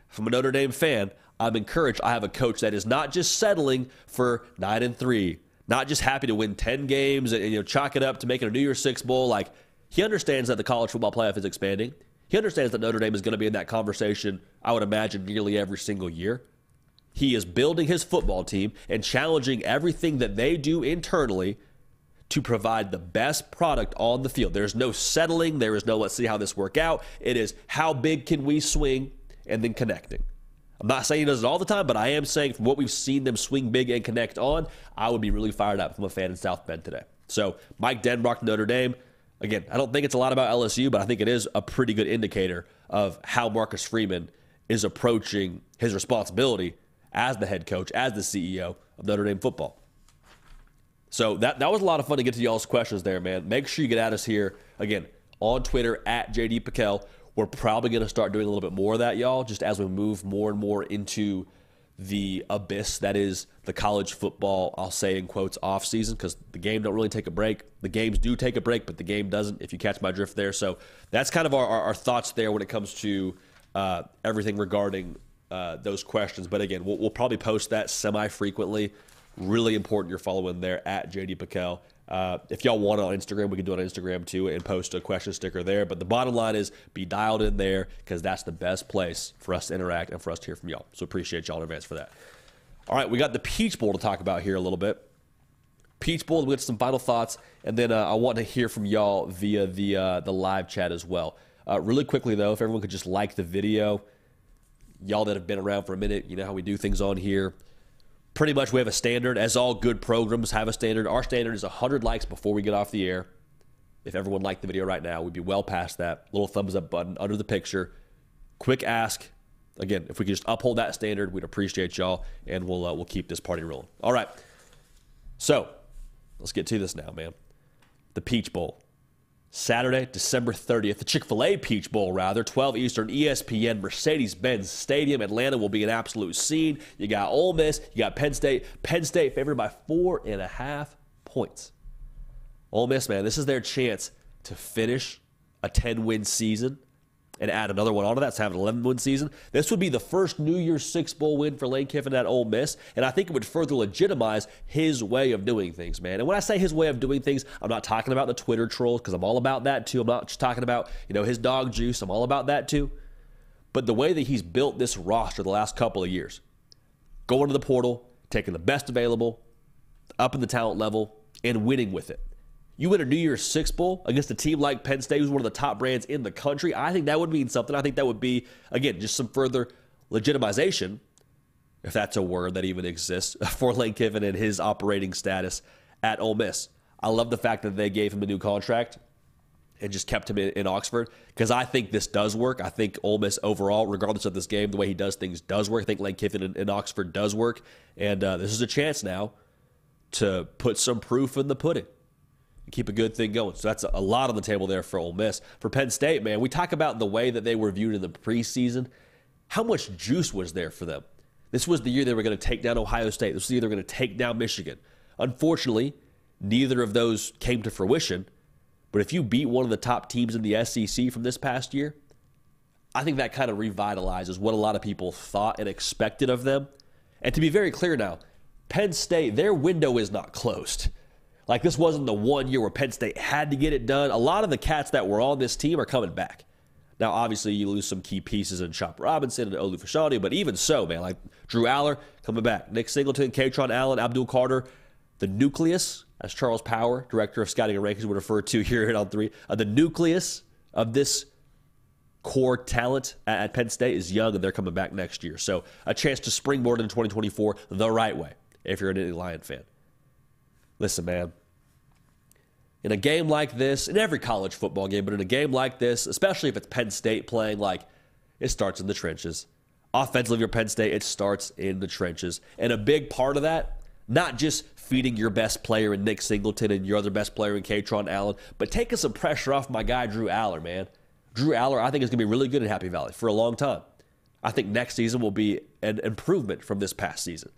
From a Notre Dame fan, I'm encouraged. I have a coach that is not just settling for nine and three, not just happy to win 10 games and, you know chalk it up to making a New Year's Six bowl. Like he understands that the college football playoff is expanding. He understands that Notre Dame is going to be in that conversation, I would imagine, nearly every single year. He is building his football team and challenging everything that they do internally to provide the best product on the field. There's no settling. There is no let's see how this work out. It is how big can we swing and then connecting. I'm not saying he does it all the time, but I am saying from what we've seen them swing big and connect on, I would be really fired up from a fan in South Bend today. So Mike Denbrock, Notre Dame. Again, I don't think it's a lot about LSU, but I think it is a pretty good indicator of how Marcus Freeman is approaching his responsibility as the head coach, as the CEO of Notre Dame football. So that that was a lot of fun to get to y'all's questions there, man. Make sure you get at us here again on Twitter at JD Pickell. We're probably going to start doing a little bit more of that, y'all, just as we move more and more into the abyss that is the college football, I'll say in quotes, off season because the game don't really take a break. The games do take a break, but the game doesn't, if you catch my drift there. So that's kind of our, our, our thoughts there when it comes to uh, everything regarding uh, those questions. But again, we'll, we'll probably post that semi frequently. Really important you're following there at JD Pickell. Uh, if y'all want it on Instagram, we can do it on Instagram too and post a question sticker there. But the bottom line is be dialed in there because that's the best place for us to interact and for us to hear from y'all. So appreciate y'all in advance for that. All right, we got the Peach Bowl to talk about here a little bit. Peach Bowl, we got some final thoughts, and then uh, I want to hear from y'all via the uh, the live chat as well. Uh, really quickly though, if everyone could just like the video, y'all that have been around for a minute, you know how we do things on here pretty much we have a standard, as all good programs have a standard. Our standard is 100 likes before we get off the air. If everyone liked the video right now, we'd be well past that. Little thumbs up button under the picture. Quick ask. Again, if we could just uphold that standard, we'd appreciate y'all, and we'll uh, we'll keep this party rolling. All right. So let's get to this now, man. The Peach Bowl. Saturday, December 30th, the Chick fil A Peach Bowl, rather, 12 Eastern, ESPN, Mercedes Benz Stadium. Atlanta will be an absolute scene. You got Ole Miss, you got Penn State. Penn State favored by four and a half points. Ole Miss, man, this is their chance to finish a 10 win season and add another one onto that, so have an 11 win season. This would be the first New Year's Six Bowl win for Lane Kiffin at Ole Miss, and I think it would further legitimize his way of doing things, man. And when I say his way of doing things, I'm not talking about the Twitter trolls because I'm all about that too. I'm not just talking about you know his dog juice. I'm all about that too. But the way that he's built this roster the last couple of years, going to the portal, taking the best available, up in the talent level, and winning with it. You win a New Year's Six Bowl against a team like Penn State, who's one of the top brands in the country. I think that would mean something. I think that would be, again, just some further legitimization, if that's a word that even exists, for Lane Kiffin and his operating status at Ole Miss. I love the fact that they gave him a new contract and just kept him in, in Oxford because I think this does work. I think Ole Miss overall, regardless of this game, the way he does things does work. I think Lane Kiffin in, in Oxford does work. And uh, this is a chance now to put some proof in the pudding keep a good thing going. So that's a lot on the table there for Ole Miss. For Penn State, man, we talk about the way that they were viewed in the preseason. How much juice was there for them? This was the year they were going to take down Ohio State. This was the year they were going to take down Michigan. Unfortunately, neither of those came to fruition. But if you beat one of the top teams in the SEC from this past year, I think that kind of revitalizes what a lot of people thought and expected of them. And to be very clear now, Penn State, their window is not closed. Like this wasn't the one year where Penn State had to get it done. A lot of the cats that were on this team are coming back. Now, obviously, you lose some key pieces in Chop Robinson and Olu Fashanu, but even so, man, like Drew Allar coming back, Nick Singleton, Kaytron Allen, Abdul Carter, the nucleus, as Charles Power, director of scouting and rankings, would refer to here On Three, uh, the nucleus of this core talent at, at Penn State is young, and they're coming back next year. So, a chance to springboard in 2024 the right way if you're an Lion fan. Listen, man, in a game like this, in every college football game, but in a game like this, especially if it's Penn State playing, like it starts in the trenches. Offensively, if you're Penn State, it starts in the trenches. And a big part of that, not just feeding your best player in Nick Singleton and your other best player in Kaytron Allen, but taking some pressure off my guy, Drew Allar, man. Drew Allar, I think, is going to be really good at Happy Valley for a long time. I think next season will be an improvement from this past season.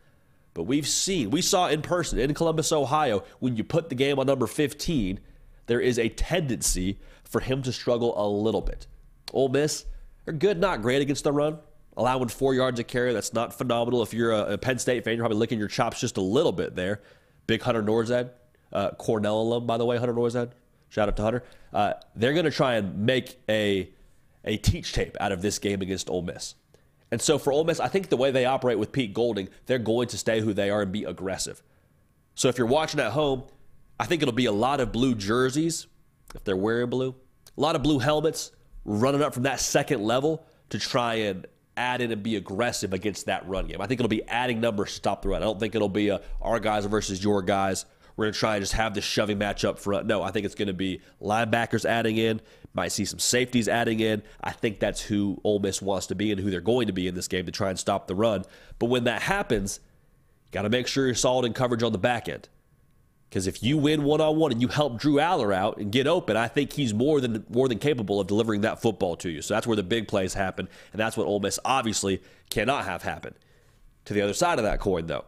But we've seen, we saw in person in Columbus, Ohio, when you put the game on number 15, there is a tendency for him to struggle a little bit. Ole Miss they're good, not great against the run. Allowing four yards a carry, that's not phenomenal. If you're a, Penn State fan, you're probably licking your chops just a little bit there. Big Hunter Norzad, uh, Cornell alum, by the way, Hunter Norzad. Shout out to Hunter. Uh, they're going to try and make a, a teach tape out of this game against Ole Miss. And so for Ole Miss, I think the way they operate with Pete Golding, they're going to stay who they are and be aggressive. So if you're watching at home, I think it'll be a lot of blue jerseys, if they're wearing blue, a lot of blue helmets running up from that second level to try and add in and be aggressive against that run game. I think it'll be adding numbers to stop the run. I don't think it'll be a, our guys versus your guys. We're going to try and just have this shoving match up front. No, I think it's going to be linebackers adding in, might see some safeties adding in. I think that's who Ole Miss wants to be and who they're going to be in this game to try and stop the run. But when that happens, got to make sure you're solid in coverage on the back end. Because if you win one on one and you help Drew Allar out and get open, I think he's more than more than capable of delivering that football to you. So that's where the big plays happen, and that's what Ole Miss obviously cannot have happen. To the other side of that coin, though,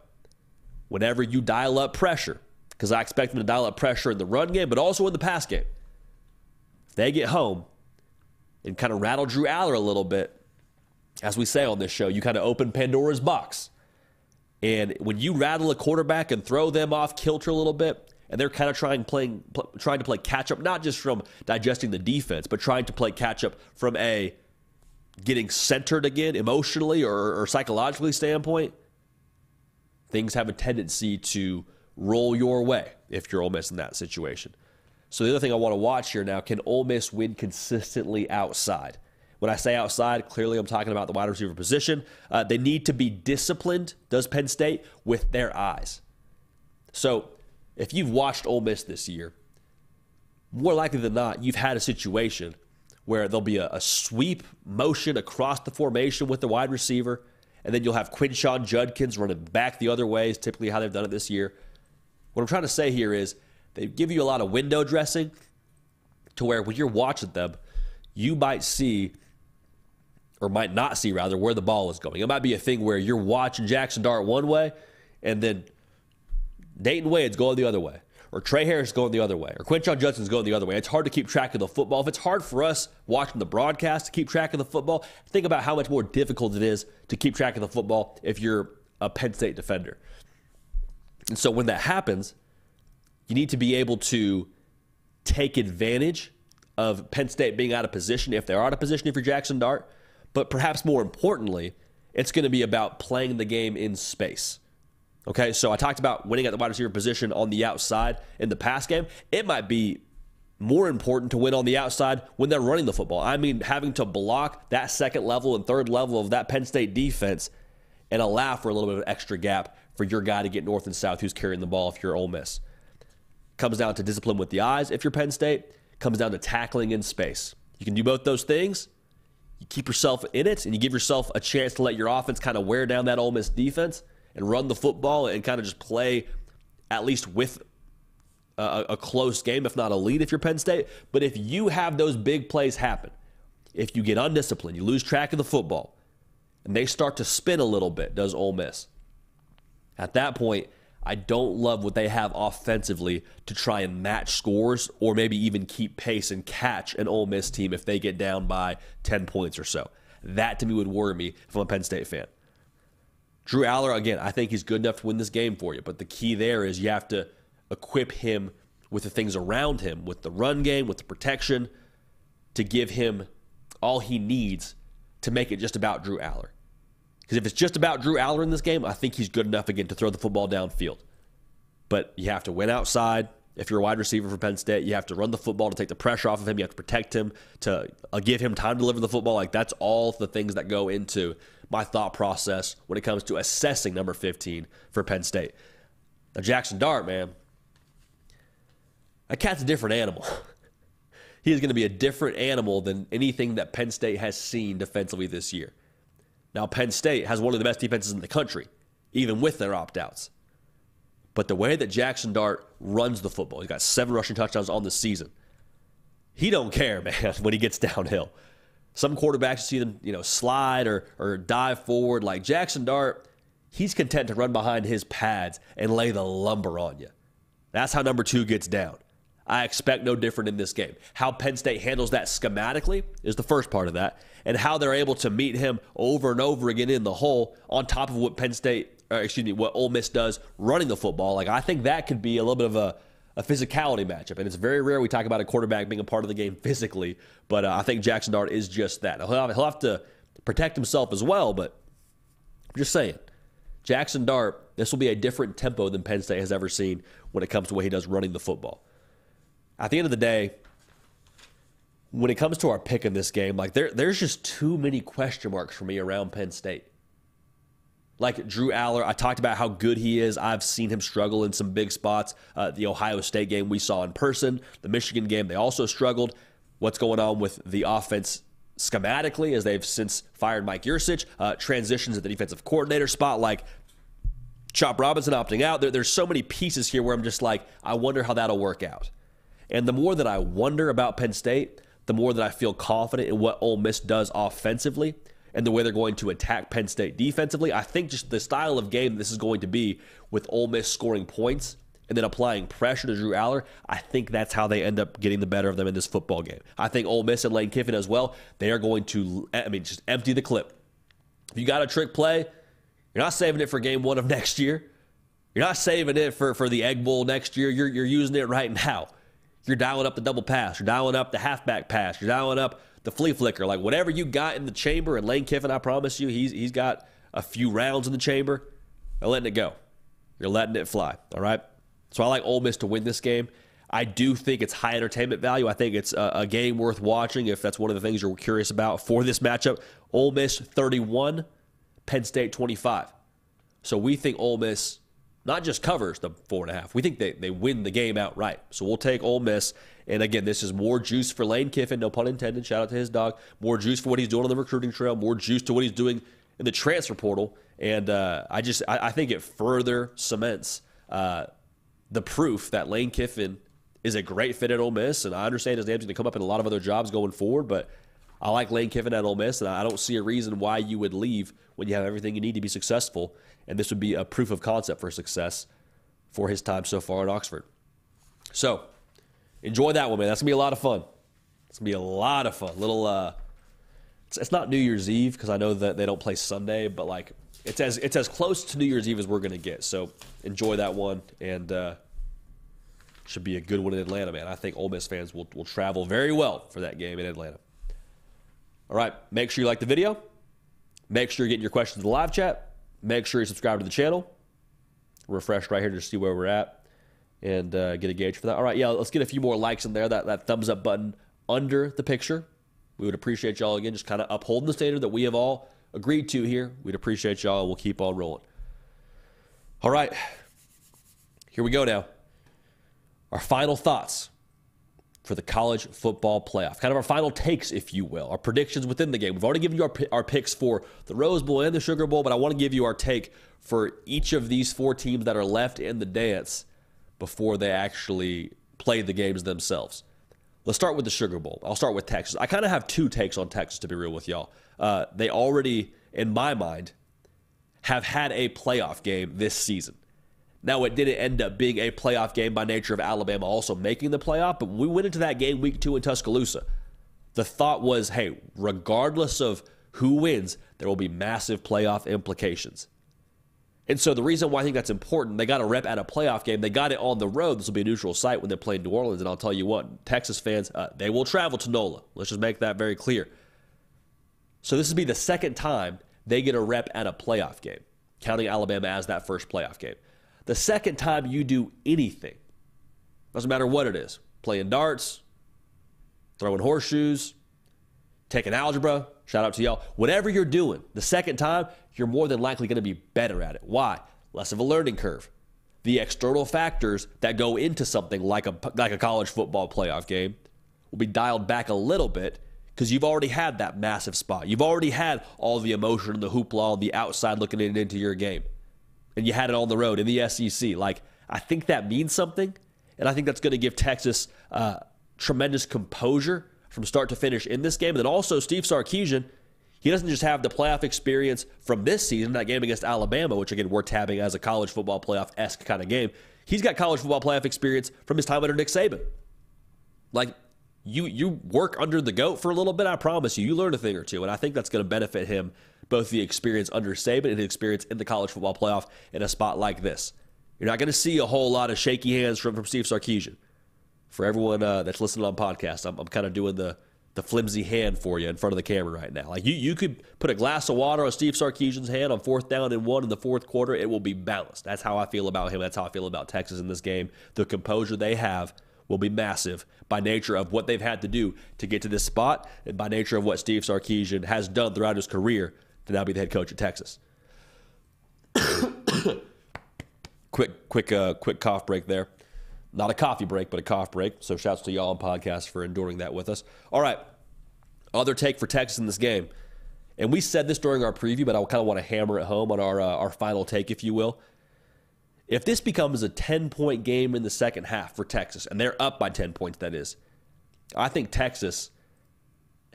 whenever you dial up pressure, because I expect them to dial up pressure in the run game, but also in the pass game. They get home and kind of rattle Drew Allar a little bit, as we say on this show, you kind of open Pandora's box. And when you rattle a quarterback and throw them off kilter a little bit, and they're kind of trying playing pl- trying to play catch up, not just from digesting the defense, but trying to play catch up from a getting centered again emotionally or, or psychologically standpoint. Things have a tendency to roll your way if you're Ole Miss in that situation. So the other thing I want to watch here now: can Ole Miss win consistently outside? When I say outside, clearly I'm talking about the wide receiver position. Uh, they need to be disciplined, does Penn State, with their eyes. So if you've watched Ole Miss this year, more likely than not, you've had a situation where there'll be a, a sweep motion across the formation with the wide receiver, and then you'll have Quinshon Judkins running back the other way, is typically how they've done it this year. What I'm trying to say here is they give you a lot of window dressing to where when you're watching them, you might see or might not see rather where the ball is going. It might be a thing where you're watching Jackson Dart one way and then Dayton Wade's going the other way, or Tre Harris going the other way, or Quinshon Judkins's going the other way. It's hard to keep track of the football. If it's hard for us watching the broadcast to keep track of the football, think about how much more difficult it is to keep track of the football if you're a Penn State defender. And so when that happens, you need to be able to take advantage of Penn State being out of position if they're out of position you're Jackson Dart but perhaps more importantly, it's going to be about playing the game in space. Okay, so I talked about winning at the wide receiver position on the outside in the pass game. It might be more important to win on the outside when they're running the football. I mean, having to block that second level and third level of that Penn State defense and allow for a little bit of extra gap for your guy to get north and south who's carrying the ball if you're Ole Miss. Comes down to discipline with the eyes if you're Penn State. Comes down to tackling in space. You can do both those things you keep yourself in it and you give yourself a chance to let your offense kind of wear down that Ole Miss defense and run the football and kind of just play at least with a, a, close game, if not a lead, if you're Penn State. But if you have those big plays happen, if you get undisciplined, you lose track of the football, and they start to spin a little bit, does Ole Miss. At that point, I don't love what they have offensively to try and match scores or maybe even keep pace and catch an Ole Miss team if they get down by 10 points or so. That to me would worry me if I'm a Penn State fan. Drew Allar, again, I think he's good enough to win this game for you, but the key there is you have to equip him with the things around him, with the run game, with the protection, to give him all he needs to make it just about Drew Allar. Because if it's just about Drew Allar in this game, I think he's good enough again to throw the football downfield. But you have to win outside. If you're a wide receiver for Penn State, you have to run the football to take the pressure off of him. You have to protect him, to uh, give him time to deliver the football. Like that's all the things that go into my thought process when it comes to assessing number 15 for Penn State. Now, Jackson Dart, man, that cat's a different animal. he is going to be a different animal than anything that Penn State has seen defensively this year. Now, Penn State has one of the best defenses in the country, even with their opt outs. But the way that Jackson Dart runs the football, he's got seven rushing touchdowns on the season. He don't care, man, when he gets downhill. Some quarterbacks see them, you know, slide or or dive forward. Like Jackson Dart, he's content to run behind his pads and lay the lumber on you. That's how number two gets down. I expect no different in this game. How Penn State handles that schematically is the first part of that, and how they're able to meet him over and over again in the hole on top of what Penn State, excuse me, what Ole Miss does running the football. Like I think that could be a little bit of a, a physicality matchup, and it's very rare we talk about a quarterback being a part of the game physically, but uh, I think Jackson Dart is just that. He'll have, he'll have to protect himself as well, but I'm just saying. Jackson Dart, this will be a different tempo than Penn State has ever seen when it comes to what he does running the football at the end of the day, when it comes to our pick in this game, like there, there's just too many question marks for me around Penn State. Like Drew Allar, I talked about how good he is. I've seen him struggle in some big spots. Uh, the Ohio State game we saw in person, the Michigan game, they also struggled. What's going on with the offense schematically as they've since fired Mike Yurcich? Uh, transitions at the defensive coordinator spot. Like Chop Robinson opting out. There, there's so many pieces here where I'm just like, I wonder how that'll work out. And the more that I wonder about Penn State, the more that I feel confident in what Ole Miss does offensively and the way they're going to attack Penn State defensively. I think just the style of game this is going to be with Ole Miss scoring points and then applying pressure to Drew Allar, I think that's how they end up getting the better of them in this football game. I think Ole Miss and Lane Kiffin as well, they are going to, I mean, just empty the clip. If you got a trick play, you're not saving it for game one of next year. You're not saving it for, for the Egg Bowl next year. You're, you're using it right now. You're dialing up the double pass. You're dialing up the halfback pass. You're dialing up the flea flicker. Like whatever you got in the chamber. And Lane Kiffin, I promise you, he's he's got a few rounds in the chamber. You're letting it go. You're letting it fly. All right. So I like Ole Miss to win this game. I do think it's high entertainment value. I think it's a, a game worth watching if that's one of the things you're curious about for this matchup. Ole Miss 31, Penn State 25. So we think Ole Miss not just covers the four and a half. We think they, they win the game outright. So we'll take Ole Miss. And again, this is more juice for Lane Kiffin, no pun intended. Shout out to his dog. More juice for what he's doing on the recruiting trail, more juice to what he's doing in the transfer portal. And uh, I just I, I, think it further cements uh, the proof that Lane Kiffin is a great fit at Ole Miss. And I understand his name's going to come up in a lot of other jobs going forward, but I like Lane Kiffin at Ole Miss, and I don't see a reason why you would leave when you have everything you need to be successful. And this would be a proof of concept for success for his time so far at Oxford. So enjoy that one, man. That's gonna be a lot of fun. It's gonna be a lot of fun. Little, uh, it's, it's not New Year's Eve because I know that they don't play Sunday, but like it's as it's as close to New Year's Eve as we're gonna get. So enjoy that one, and uh, should be a good one in Atlanta, man. I think Ole Miss fans will will travel very well for that game in Atlanta. All right, make sure you like the video. Make sure you're getting your questions in the live chat. Make sure you subscribe to the channel. Refresh right here to see where we're at and uh, get a gauge for that. All right, yeah, let's get a few more likes in there. That, that thumbs up button under the picture. We would appreciate y'all again, just kind of upholding the standard that we have all agreed to here. We'd appreciate y'all, we'll keep on rolling. All right, here we go now. Our final thoughts for the college football playoff. Kind of our final takes, if you will, our predictions within the game. We've already given you our, our picks for the Rose Bowl and the Sugar Bowl, but I want to give you our take for each of these four teams that are left in the dance before they actually play the games themselves. Let's start with the Sugar Bowl. I'll start with Texas. I kind of have two takes on Texas, to be real with y'all. Uh, they already, in my mind, have had a playoff game this season. Now, it didn't end up being a playoff game by nature of Alabama also making the playoff, but we went into that game week two in Tuscaloosa, the thought was hey, regardless of who wins, there will be massive playoff implications. And so the reason why I think that's important, they got a rep at a playoff game. They got it on the road. This will be a neutral site when they're playing New Orleans. And I'll tell you what, Texas fans, uh, they will travel to NOLA. Let's just make that very clear. So this will be the second time they get a rep at a playoff game, counting Alabama as that first playoff game. The second time you do anything, doesn't matter what it is, playing darts, throwing horseshoes, taking algebra, shout out to y'all, whatever you're doing, the second time, you're more than likely going to be better at it. Why? Less of a learning curve. The external factors that go into something like a, like a college football playoff game will be dialed back a little bit because you've already had that massive spot. You've already had all the emotion and the hoopla on the outside looking in into your game and you had it on the road in the SEC. Like, I think that means something. And I think that's going to give Texas uh, tremendous composure from start to finish in this game. And then also, Steve Sarkisian, he doesn't just have the playoff experience from this season, that game against Alabama, which again, we're tabbing as a college football playoff esque kind of game. He's got college football playoff experience from his time under Nick Saban. Like, you you work under the goat for a little bit, I promise you, you learn a thing or two. And I think that's going to benefit him both the experience under Saban and the experience in the college football playoff in a spot like this. You're not going to see a whole lot of shaky hands from, from Steve Sarkisian. For everyone uh, that's listening on podcast, I'm, I'm kind of doing the the flimsy hand for you in front of the camera right now. Like you, you could put a glass of water on Steve Sarkisian's hand on fourth down and one in the fourth quarter. It will be balanced. That's how I feel about him. That's how I feel about Texas in this game. The composure they have will be massive by nature of what they've had to do to get to this spot and by nature of what Steve Sarkisian has done throughout his career to now be the head coach at Texas. quick, quick, uh, quick cough break there. Not a coffee break, but a cough break. So shouts to y'all on podcast for enduring that with us. All right, other take for Texas in this game, and we said this during our preview, but I kind of want to hammer it home on our uh, our final take, if you will. If this becomes a 10 point game in the second half for Texas, and they're up by 10 points, that is, I think Texas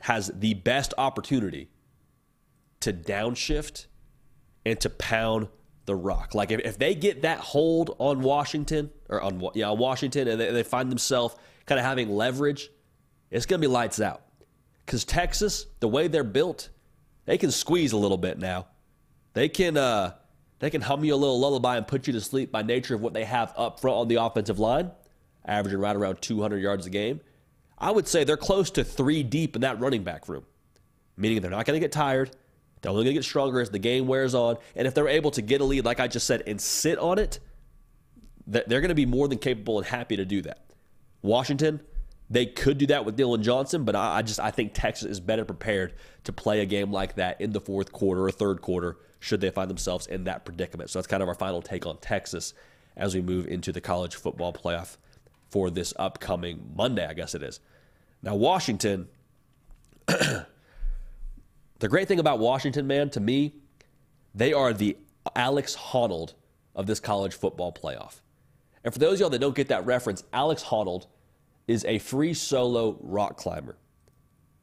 has the best opportunity to downshift and to pound the rock. Like if, if they get that hold on Washington or on yeah on Washington and they, they find themselves kind of having leverage, it's going to be lights out. Because Texas, the way they're built, they can squeeze a little bit now. They can uh, they can hum you a little lullaby and put you to sleep by nature of what they have up front on the offensive line, averaging right around 200 yards a game. I would say they're close to three deep in that running back room, meaning they're not going to get tired. They're only going to get stronger as the game wears on. And if they're able to get a lead, like I just said, and sit on it, they're going to be more than capable and happy to do that. Washington, they could do that with Dillon Johnson, but I just I think Texas is better prepared to play a game like that in the fourth quarter or third quarter should they find themselves in that predicament. So that's kind of our final take on Texas as we move into the college football playoff for this upcoming Monday, I guess it is. Now Washington The great thing about Washington, man, to me, they are the Alex Honnold of this college football playoff. And for those of y'all that don't get that reference, Alex Honnold is a free solo rock climber.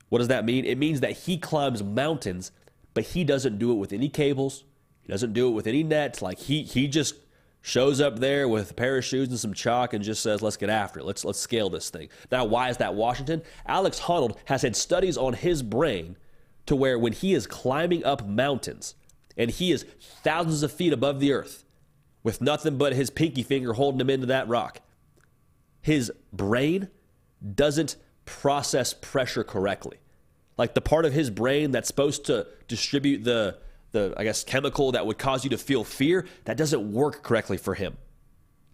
What does that mean? It means that he climbs mountains, but he doesn't do it with any cables. He doesn't do it with any nets. Like he he just shows up there with a pair of shoes and some chalk and just says, "Let's get after it. Let's let's scale this thing." Now, why is that Washington? Alex Honnold has had studies on his brain to where when he is climbing up mountains and he is thousands of feet above the earth with nothing but his pinky finger holding him into that rock, his brain doesn't process pressure correctly. Like the part of his brain that's supposed to distribute the the I guess chemical that would cause you to feel fear, that doesn't work correctly for him.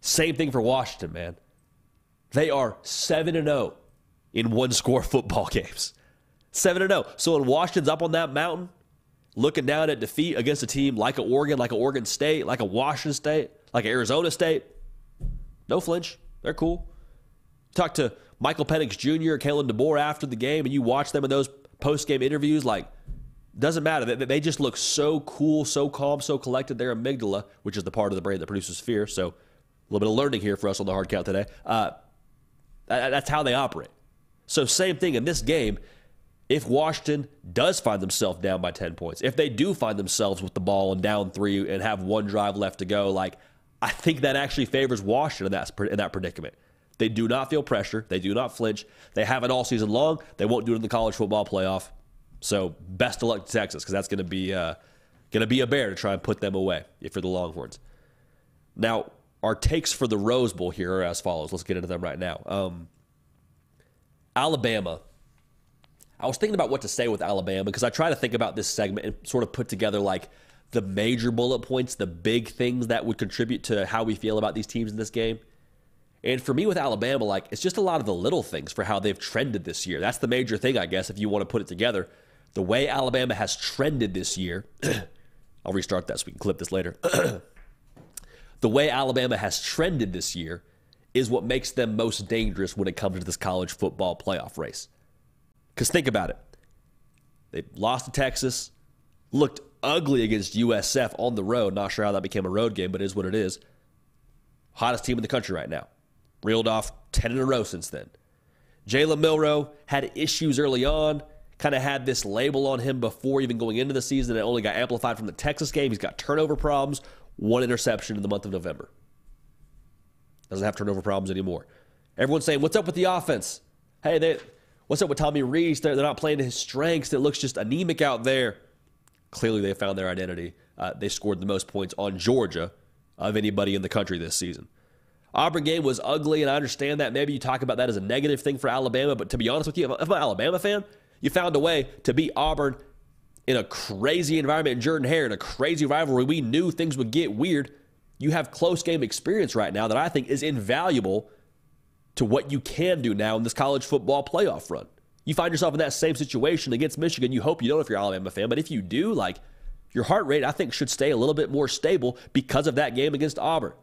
Same thing for Washington, man. They are 7 and 0 in one score football games. 7 and 0. So when Washington's up on that mountain, looking down at defeat against a team like a Oregon, like a Oregon State, like a Washington State, like Arizona State, no flinch. They're cool. Talk to Michael Penix Jr., Kalen DeBoer after the game, and you watch them in those post game interviews, like, doesn't matter. They, they just look so cool, so calm, so collected. Their amygdala, which is the part of the brain that produces fear. So a little bit of learning here for us on the hard count today. Uh, that's how they operate. So same thing in this game if Washington does find themselves down by 10 points, if they do find themselves with the ball and down three and have one drive left to go, like I think that actually favors Washington in that, in that predicament. They do not feel pressure. They do not flinch. They have it all season long. They won't do it in the college football playoff. So best of luck to Texas because that's going to be uh, going to be a bear to try and put them away if you're the Longhorns. Now our takes for the Rose Bowl here are as follows. Let's get into them right now. Um, Alabama I was thinking about what to say with Alabama because I try to think about this segment and sort of put together like the major bullet points, the big things that would contribute to how we feel about these teams in this game. And for me with Alabama, like it's just a lot of the little things for how they've trended this year. That's the major thing, I guess, if you want to put it together. The way Alabama has trended this year, I'll restart that so we can clip this later. the way Alabama has trended this year is what makes them most dangerous when it comes to this college football playoff race. Because think about it. They lost to Texas, looked ugly against USF on the road. Not sure how that became a road game, but it is what it is. Hottest team in the country right now. Reeled off 10 in a row since then. Jalen Milroe had issues early on, kind of had this label on him before even going into the season. It only got amplified from the Texas game. He's got turnover problems, one interception in the month of November. Doesn't have turnover problems anymore. Everyone's saying, What's up with the offense? Hey, they, What's up with Tommy Rees? They're, they're not playing to his strengths. It looks just anemic out there. Clearly, they found their identity. Uh, they scored the most points on Georgia of anybody in the country this season. Auburn game was ugly, and I understand that. Maybe you talk about that as a negative thing for Alabama, but to be honest with you, if I'm an Alabama fan, you found a way to beat Auburn in a crazy environment in Jordan Hare, in a crazy rivalry. We knew things would get weird. You have close game experience right now that I think is invaluable to what you can do now in this college football playoff run. You find yourself in that same situation against Michigan. You hope you don't if you're Alabama fan, but if you do, like your heart rate, I think, should stay a little bit more stable because of that game against Auburn.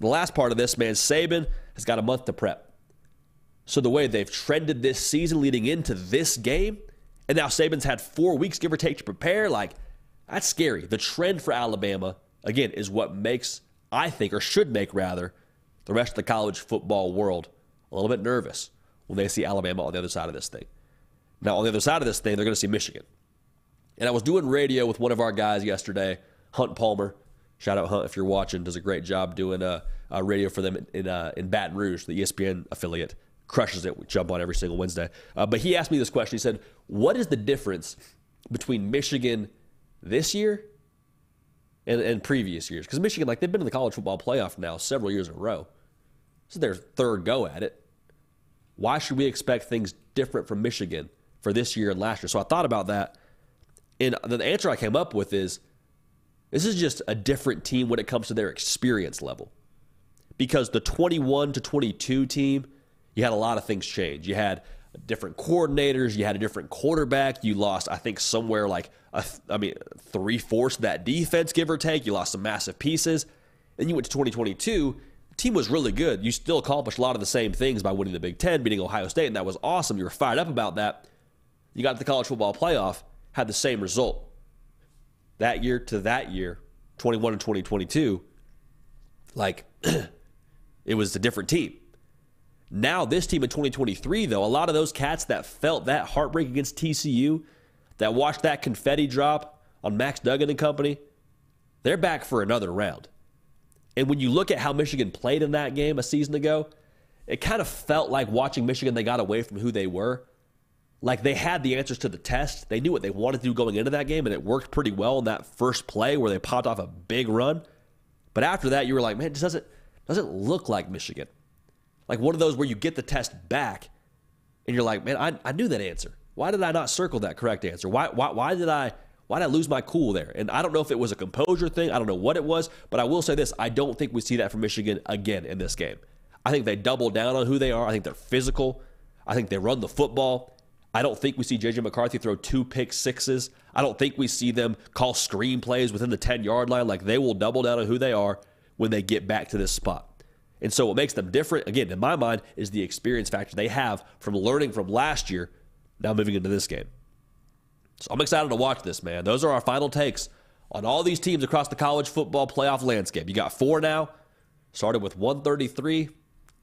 The last part of this, man, Saban has got a month to prep. So the way they've trended this season leading into this game, and now Saban's had four weeks, give or take, to prepare, like that's scary. The trend for Alabama, again, is what makes I think, or should make rather, the rest of the college football world a little bit nervous when they see Alabama on the other side of this thing. Now, on the other side of this thing, they're going to see Michigan. And I was doing radio with one of our guys yesterday, Hunt Palmer. Shout out Hunt if you're watching. Does a great job doing a, uh, a radio for them in in, uh, in Baton Rouge, the ESPN affiliate. Crushes it. We jump on every single Wednesday. Uh, but he asked me this question. He said, "What is the difference between Michigan this year and, and previous years? Because Michigan, like they've been in the college football playoff now several years in a row. This is their third go at it. Why should we expect things different from Michigan for this year and last year?" So I thought about that, and the answer I came up with is this is just a different team when it comes to their experience level. Because the 21 to 22 team, you had a lot of things change. You had different coordinators, you had a different quarterback, you lost, I think, somewhere like, I mean, three fourths of that defense, give or take. You lost some massive pieces. Then you went to 2022. The team was really good. You still accomplished a lot of the same things by winning the Big Ten, beating Ohio State, and that was awesome. You were fired up about that. You got to the college football playoff, had the same result that year to that year, 21 and 2022, like it was a different team. Now, this team in 2023, though, a lot of those cats that felt that heartbreak against TCU, that watched that confetti drop on Max Duggan and company, they're back for another round. And when you look at how Michigan played in that game a season ago, it kind of felt like watching Michigan, they got away from who they were like they had the answers to the test. They knew what they wanted to do going into that game, and it worked pretty well in that first play where they popped off a big run. But after that, you were like, man, it doesn't doesn't look like Michigan. Like one of those where you get the test back, and you're like, man, I, I knew that answer. Why did I not circle that correct answer? Why, why why did I why did I lose my cool there? And I don't know if it was a composure thing. I don't know what it was, but I will say this: I don't think we see that from Michigan again in this game. I think they double down on who they are. I think they're physical. I think they run the football. I don't think we see JJ McCarthy throw two pick sixes. I don't think we see them call screen plays within the 10 yard line. Like they will double down on who they are when they get back to this spot. And so what makes them different, again, in my mind, is the experience factor they have from learning from last year, now moving into this game. So I'm excited to watch this, man. Those are our final takes on all these teams across the college football playoff landscape. You got four now, started with 133,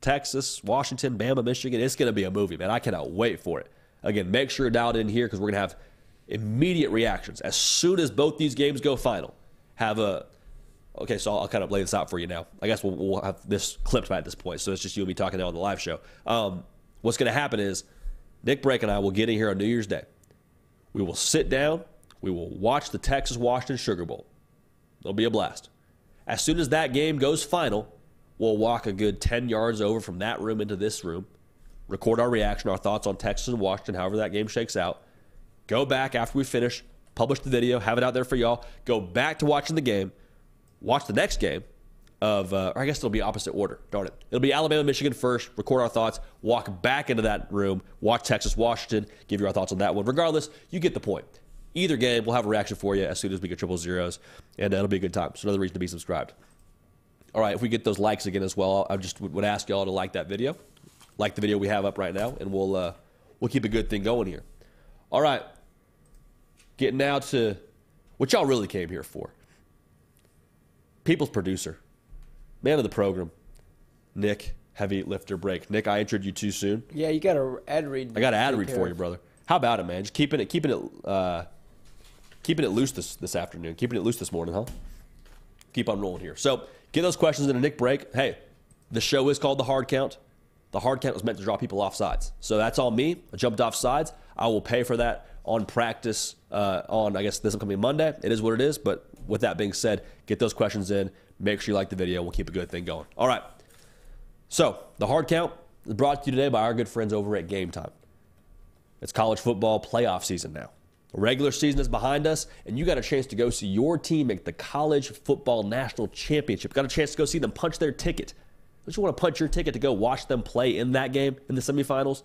Texas, Washington, Bama, Michigan. It's going to be a movie, man. I cannot wait for it. Again, make sure you're dialed in here because we're going to have immediate reactions as soon as both these games go final. Have a okay, so I'll, kind of lay this out for you now. I guess we'll, we'll have this clipped by at this point, so it's just you and me talking now on the live show. Um, what's going to happen is Nick Brake and I will get in here on New Year's Day. We will sit down. We will watch the Texas Washington Sugar Bowl. It'll be a blast. As soon as that game goes final, we'll walk a good 10 yards over from that room into this room record our reaction, our thoughts on Texas and Washington, however that game shakes out. Go back after we finish, publish the video, have it out there for y'all. Go back to watching the game, watch the next game of, uh, or I guess it'll be opposite order. Darn it. It'll be Alabama, Michigan first, record our thoughts, walk back into that room, watch Texas, Washington, give you our thoughts on that one. Regardless, you get the point. Either game, we'll have a reaction for you as soon as we get triple zeros, and that'll be a good time. So another reason to be subscribed. All right, if we get those likes again as well, I just would ask y'all to like that video like the video we have up right now, and we'll uh, we'll keep a good thing going here. All right, getting now to what y'all really came here for. People's producer, man of the program, Nick Heavy Lifter Break. Nick, I entered you too soon. Yeah, you got a ad read. I got an ad read for you, brother. How about it, man? Just keeping it, keeping it, uh, keeping it loose this this afternoon. Keeping it loose this morning, huh? Keep on rolling here. So get those questions in a Nick break. Hey, the show is called the Hard Count. The hard count was meant to draw people off sides. So that's all me. I jumped off sides. I will pay for that on practice uh, on, I guess, this upcoming Monday. It is what it is. But with that being said, get those questions in. Make sure you like the video. We'll keep a good thing going. All right. So the hard count is brought to you today by our good friends over at Game Time. It's college football playoff season now. The regular season is behind us, and you got a chance to go see your team make the college football national championship. Got a chance to go see them punch their ticket don't you want to punch your ticket to go watch them play in that game in the semifinals?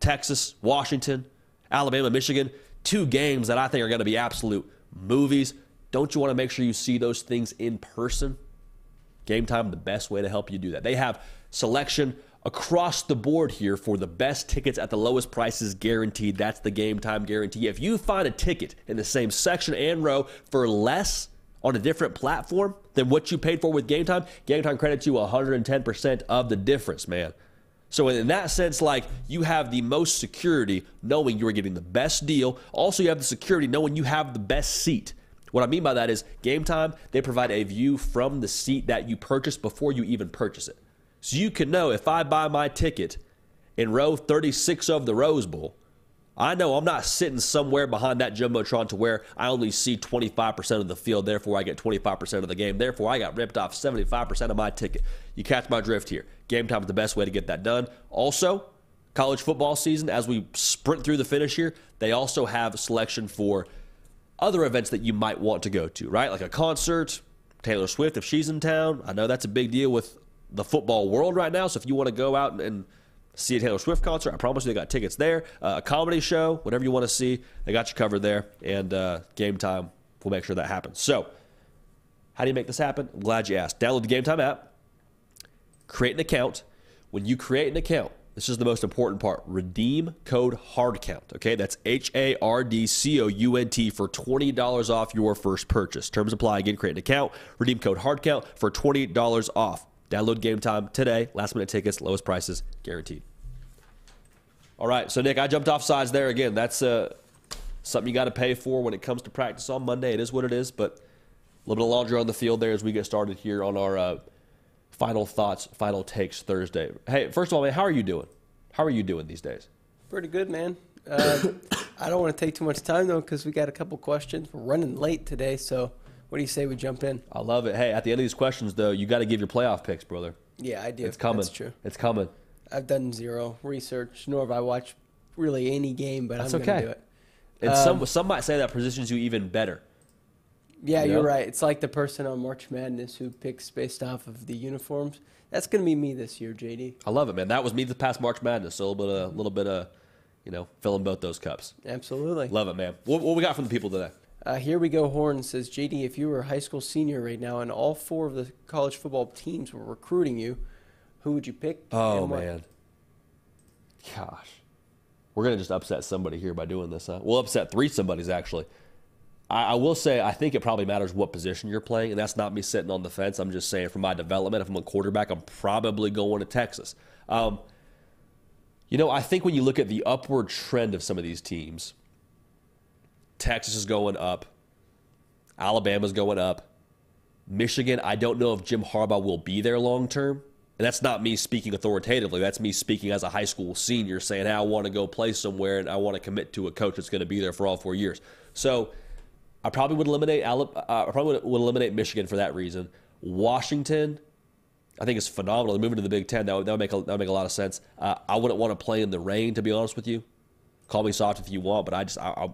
Texas, Washington, Alabama, Michigan, two games that I think are going to be absolute movies. Don't you want to make sure you see those things in person? Game time, the best way to help you do that. They have selection across the board here for the best tickets at the lowest prices guaranteed. That's the game time guarantee. If you find a ticket in the same section and row for less on a different platform than what you paid for with Game Time, Game Time credits you 110% of the difference, man. So in that sense, like you have the most security knowing you are getting the best deal. Also, you have the security knowing you have the best seat. What I mean by that is game time, they provide a view from the seat that you purchased before you even purchase it. So you can know if I buy my ticket in row 36 of the Rose Bowl, I know I'm not sitting somewhere behind that Jumbotron to where I only see 25% of the field, therefore I get 25% of the game. Therefore, I got ripped off 75% of my ticket. You catch my drift here. Game time is the best way to get that done. Also, college football season, as we sprint through the finish here, they also have selection for other events that you might want to go to, right? Like a concert, Taylor Swift if she's in town. I know that's a big deal with the football world right now. So if you want to go out and, and see a Taylor Swift concert. I promise you they got tickets there. Uh, a comedy show, whatever you want to see, they got you covered there. And uh, game time we'll make sure that happens. So, how do you make this happen? I'm glad you asked. Download the Game Time app, create an account. When you create an account, this is the most important part. Redeem code HARDCOUNT. Okay, that's H A R D C O U N T for $20 off your first purchase. Terms apply. Again, create an account, redeem code HARDCOUNT for $20 off. Download Game Time today. Last minute tickets, lowest prices guaranteed. All right, so Nick, I jumped off sides there again. That's uh, something you got to pay for when it comes to practice on Monday. It is what it is, but a little bit of laundry on the field there as we get started here on our uh, final thoughts, final takes Thursday. Hey, first of all, man, how are you doing? How are you doing these days? Pretty good, man. Uh, I don't want to take too much time though because we got a couple questions. We're running late today, so what do you say we jump in? I love it. Hey, at the end of these questions, though, you got to give your playoff picks, brother. Yeah, I do. It's coming. That's true. It's coming. I've done zero research, nor have I watched really any game, but That's I'm okay. gonna do it. And Um, some some might say that positions you even better. Yeah, You you're know? right. It's like the person on March Madness who picks based off of the uniforms. That's gonna be me this year, JD. I love it, man. That was me the past March Madness. So a little bit of, little bit of, you know, filling both those cups. Absolutely. Love it, man. What, what we got from the people today? Uh, here we go. Horn says, JD, if you were a high school senior right now and all four of the college football teams were recruiting you, who would you pick? Oh man, gosh, we're gonna just upset somebody here by doing this. Huh? We'll upset three somebodies actually. I, I will say I think it probably matters what position you're playing, and that's not me sitting on the fence. I'm just saying for my development, if I'm a quarterback, I'm probably going to Texas. Um, you know, I think when you look at the upward trend of some of these teams, Texas is going up, Alabama's going up. Michigan, I don't know if Jim Harbaugh will be there long term. And that's not me speaking authoritatively. That's me speaking as a high school senior saying, hey, I want to go play somewhere and I want to commit to a coach that's going to be there for all four years. So I probably would eliminate Ala- uh, I probably would, eliminate Michigan for that reason. Washington, I think is phenomenal. Moving to the Big Ten, that would, that would, make, a, that would make a lot of sense. Uh, I wouldn't want to play in the rain, to be honest with you. Call me soft if you want, but I just I,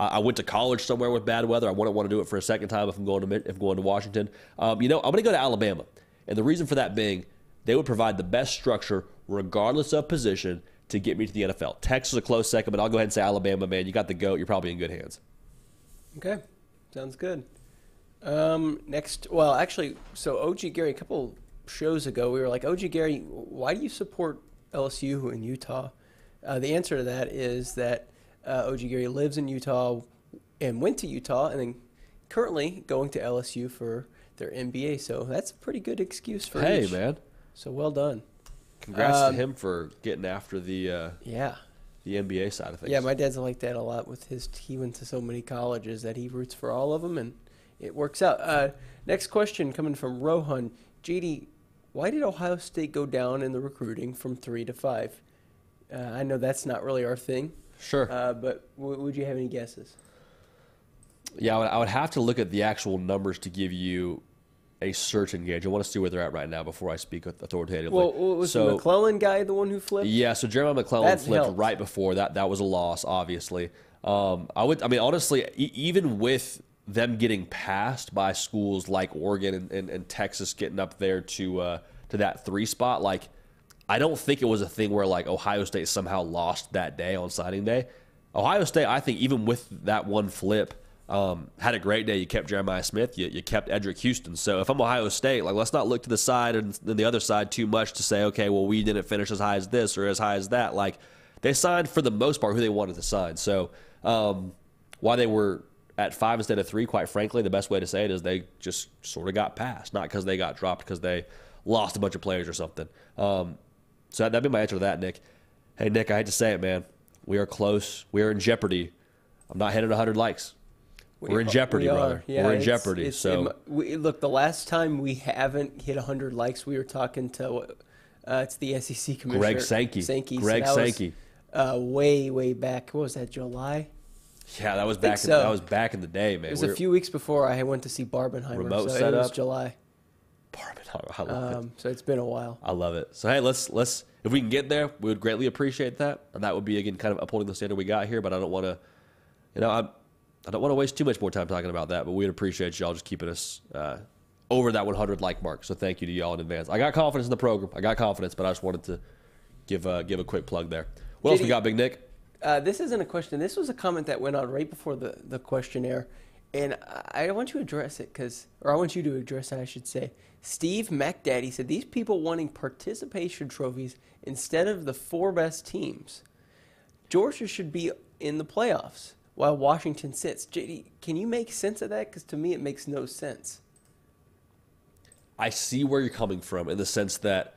I, I went to college somewhere with bad weather. I wouldn't want to do it for a second time if I'm going to if going to Washington. Um, you know, I'm going to go to Alabama, and the reason for that being they would provide the best structure, regardless of position, to get me to the NFL. Texas is a close second, but I'll go ahead and say Alabama. Man, you got the goat. You're probably in good hands. Okay, sounds good. Um, next, well, actually, so OG Gary, a couple shows ago, we were like, OG Gary, why do you support LSU in Utah? Uh, the answer to that is that uh, OG Gary lives in Utah and went to Utah, and then currently going to LSU for their MBA. So that's a pretty good excuse for Hey, each. man. So well done. Congrats Um, to him for getting after the uh, Yeah. the MBA side of things. Yeah, my dad's like that a lot with his. He went to so many colleges that he roots for all of them, and it works out. Uh, next question coming from Rohan. JD, why did Ohio State go down in the recruiting from three to five? Uh, I know that's not really our thing, sure. uh, but w- would you have any guesses? Yeah, I would, I would have to look at the actual numbers to give you a certain gauge. I want to see where they're at right now before I speak authoritatively. Well, was so, the McClellan guy the one who flipped? Yeah, so Jeremiah McClellan That flipped helped. right before that. That was a loss, obviously. Um, I would, I mean, honestly, e- even with them getting passed by schools like Oregon and, and, and Texas getting up there to uh, to that three spot, like I don't think it was a thing where like Ohio State somehow lost that day on signing day. Ohio State, I think, even with that one flip, um, had a great day. You kept Jeremiah Smith, you, you kept Eddrick Houston. So if I'm Ohio State, like let's not look to the side and then the other side too much to say, okay, well we didn't finish as high as this or as high as that. Like they signed for the most part who they wanted to sign. So um, why they were at five instead of three, quite frankly, the best way to say it is they just sort of got passed, not because they got dropped, because they lost a bunch of players or something. Um, so that'd be my answer to that, Nick. Hey, Nick, I hate to say it, man. We are close. We are in jeopardy. I'm not hitting 100 likes. We are in jeopardy, we brother. Yeah, We're in it's- jeopardy. it's- so it we, look, the last time we haven't hit 100 likes, we were talking to uh, it's the SEC commissioner Greg Sankey. Sankey. So Greg was, Sankey. uh, way, way back. What was that? July. yeah, that was back. In, so. that was back in the day, man. It was We're- a few weeks before I went to see Barbenheimer. Remote so it was setup. July. Barbenheimer, I love it. Um, so it's been a while. I love it. So hey, let's let's if we can get there, we would greatly appreciate that. And that would be again kind of upholding the standard we got here. But I don't want to, you know, I I don't want to waste too much more time talking about that. But we'd appreciate y'all just keeping us uh, over that 100 like mark. So thank you to y'all in advance. I got confidence in the program. I got confidence, but I just wanted to give uh, give a quick plug there. What else Did we got, Big Nick? Uh, this isn't a question. This was a comment that went on right before the, the questionnaire. And I want you to address it because, or I want you to address it, I should say. Steve McDaddy said these people wanting participation trophies instead of the four best teams. Georgia should be in the playoffs while Washington sits. JD, can you make sense of that? Because to me, it makes no sense. I see where you're coming from in the sense that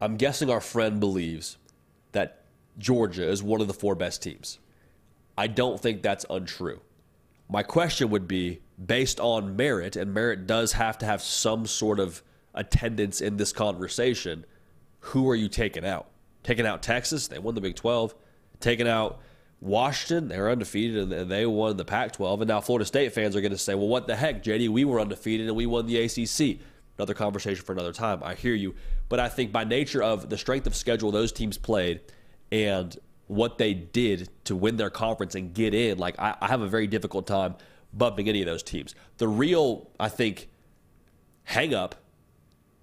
I'm guessing our friend believes that Georgia is one of the four best teams. I don't think that's untrue. My question would be based on merit, and merit does have to have some sort of attendance in this conversation. Who are you taking out? Taking out Texas, they won the Big 12. Taking out Washington, they're undefeated and they won the Pac 12. And now Florida State fans are going to say, well, what the heck, JD? We were undefeated and we won the ACC. Another conversation for another time. I hear you. But I think by nature of the strength of schedule those teams played and what they did to win their conference and get in, like I, I have a very difficult time bumping any of those teams. The real, I think, hang up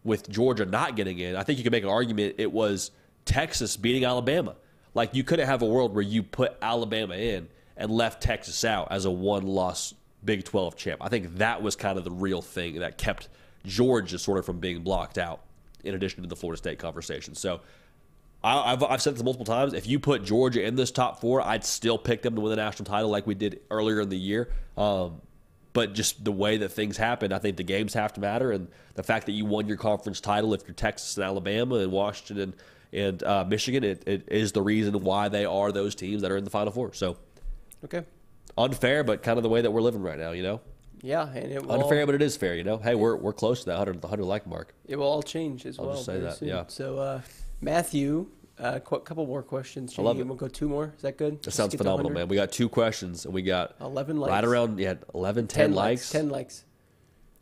with Georgia not getting in, I think you could make an argument it was Texas beating Alabama. Like you couldn't have a world where you put Alabama in and left Texas out as a one loss Big 12 champ. I think that was kind of the real thing that kept Georgia sort of from being blocked out, in addition to the Florida State conversation. So I, I've, I've said this multiple times. If you put Georgia in this top four, I'd still pick them to win the national title like we did earlier in the year. Um, but just the way that things happen, I think the games have to matter, and the fact that you won your conference title if you're Texas and Alabama and Washington and, and uh, Michigan, it, it is the reason why they are those teams that are in the Final Four. So Okay. unfair, but kind of the way that we're living right now, you know. Yeah, and it will, Unfair, but it is fair, you know. Hey, we're we're close to that 100, the 100 like mark. it will all change as I'll well. just say that, soon. yeah. So, uh, Matthew, a qu- couple more questions. I love it. We'll go two more. Is that good? That sounds phenomenal, man. We got two questions, and we got 11 likes. right around yeah 11, 10, 10 likes. 10 likes.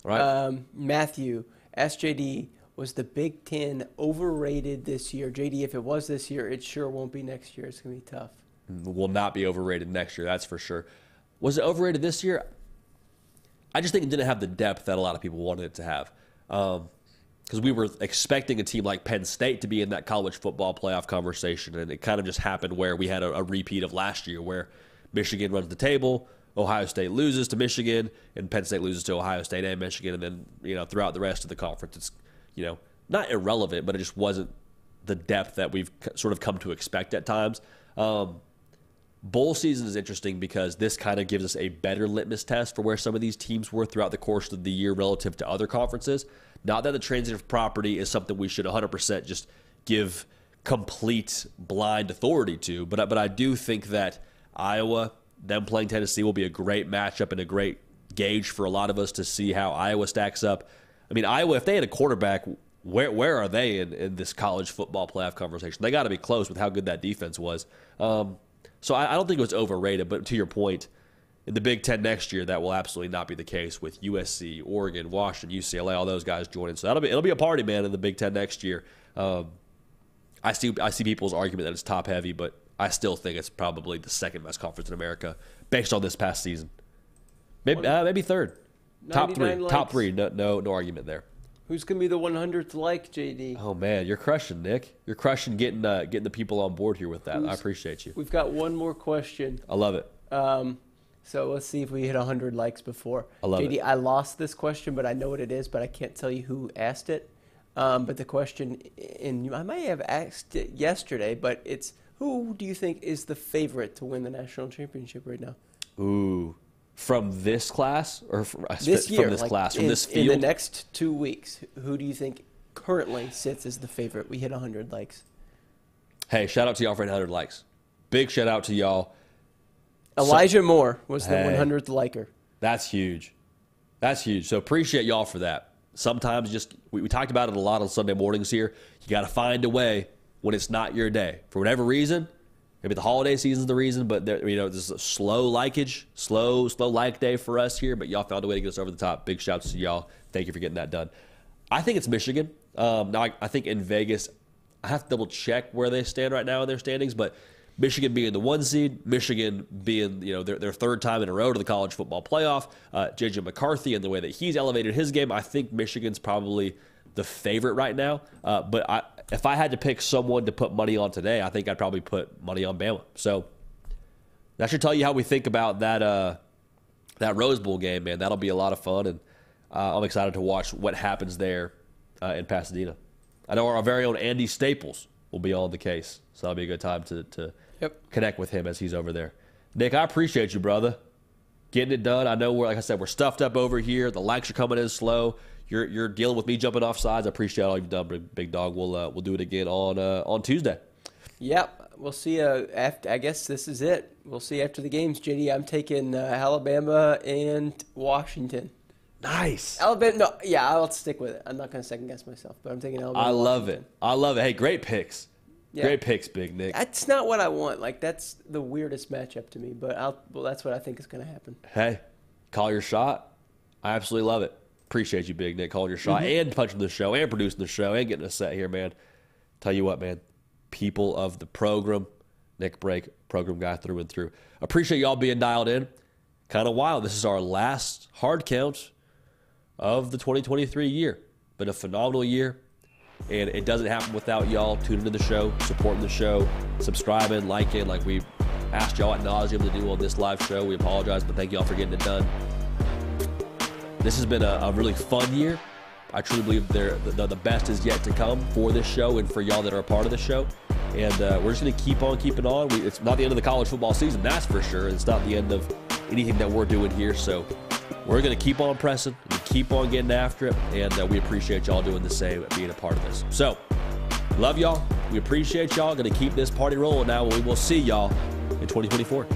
Right. Um, Matthew, SJD, was the Big Ten overrated this year? JD, if it was this year, it sure won't be next year. It's going to be tough. Mm, will not be overrated next year. That's for sure. Was it overrated this year? I just think it didn't have the depth that a lot of people wanted it to have. Um, Because we were expecting a team like Penn State to be in that college football playoff conversation, and it kind of just happened where we had a, a repeat of last year, where Michigan runs the table, Ohio State loses to Michigan, and Penn State loses to Ohio State and Michigan, and then you know throughout the rest of the conference, it's you know not irrelevant, but it just wasn't the depth that we've sort of come to expect at times. Um, Bowl season is interesting because this kind of gives us a better litmus test for where some of these teams were throughout the course of the year relative to other conferences. Not that the transitive property is something we should 100% just give complete blind authority to, but but I do think that Iowa, them playing Tennessee, will be a great matchup and a great gauge for a lot of us to see how Iowa stacks up. I mean, Iowa, if they had a quarterback, where where are they in, in this college football playoff conversation? They got to be close with how good that defense was. Um, so I, I don't think it was overrated. But to your point, in the Big Ten next year, that will absolutely not be the case with USC, Oregon, Washington, UCLA, all those guys joining. So that'll be it'll be a party, man, in the Big Ten next year. Um, I see I see people's argument that it's top heavy, but I still think it's probably the second best conference in America based on this past season. Maybe uh, maybe third, top three, 99 top three. No no no argument there. Who's going to be the 100th like, JD? Oh man, you're crushing, Nick. You're crushing getting uh, getting the people on board here with that. I appreciate you. We've got one more question. I love it. Um, so let's see if we hit 100 likes before. I love JD, it. I lost this question, but I know what it is, but I can't tell you who asked it. Um, but the question, and I might have asked it yesterday, but it's who do you think is the favorite to win the national championship right now? Ooh, from this class or from this from this like, class from in, this in field? the next two weeks, who do you think currently sits as the favorite? We hit 100 likes. hey, shout out to y'all for 100 likes. Big shout out to y'all. Elijah Moore was the Hey. 100th liker. That's huge. That's huge. So appreciate y'all for that. Sometimes just we, we talked about it a lot on Sunday mornings here. You got to find a way when it's not your day for whatever reason. Maybe the holiday season's the reason, but there, you know, this is a slow likeage, slow, slow like day for us here. But y'all found a way to get us over the top. Big shouts to y'all. Thank you for getting that done. I think it's Michigan. Um, now I, I think in Vegas, I have to double check where they stand right now in their standings, but Michigan being the one seed, Michigan being you know their, their third time in a row to the college football playoff, uh, JJ McCarthy and the way that he's elevated his game, I think Michigan's probably the favorite right now. Uh, but I, if I had to pick someone to put money on today, I think I'd probably put money on Bama. So that should tell you how we think about that uh, that Rose Bowl game, man. That'll be a lot of fun, and uh, I'm excited to watch what happens there uh, in Pasadena. I know our very own Andy Staples will be on the case, so that'll be a good time to, to Yep. connect with him as he's over there. Nick, I appreciate you, brother. Getting it done. I know we're like I said, we're stuffed up over here. The likes are coming in slow. You're you're dealing with me jumping off sides. I appreciate all you've done, big, big dog. We'll uh, we'll do it again on uh, on Tuesday. Yep. We'll see. Uh, after I guess this is it. We'll see after the games. JD, I'm taking uh, Alabama and Washington. Nice. Alabama. No, yeah, I'll stick with it. I'm not going to second guess myself, but I'm taking Alabama. I love Washington. it. I love it. Hey, great picks. Yeah. Great picks, Big Nick. That's not what I want. Like that's the weirdest matchup to me, but I'll, well, that's what I think is going to happen. Hey, call your shot. I absolutely love it. Appreciate you, Big Nick, calling your shot mm-hmm. and punching the show and producing the show and getting us set here, man. Tell you what, man. People of the program, Nick Break, program guy through and through. Appreciate y'all being dialed in. Kind of wild. This is our last hard count of the 2023 year. Been a phenomenal year. And it doesn't happen without y'all tuning to the show, supporting the show, subscribing, liking, like we asked y'all at nauseum to do on this live show. We apologize, but thank y'all for getting it done. This has been a, a really fun year. I truly believe they're, the, the best is yet to come for this show and for y'all that are a part of the show. And uh, we're just going to keep on keeping on. We, it's not the end of the college football season, that's for sure. It's not the end of anything that we're doing here. So we're going to keep on pressing, and keep on getting after it. And uh, we appreciate y'all doing the same, being a part of this. So love y'all. We appreciate y'all. Going to keep this party rolling now. We will see y'all in 2024.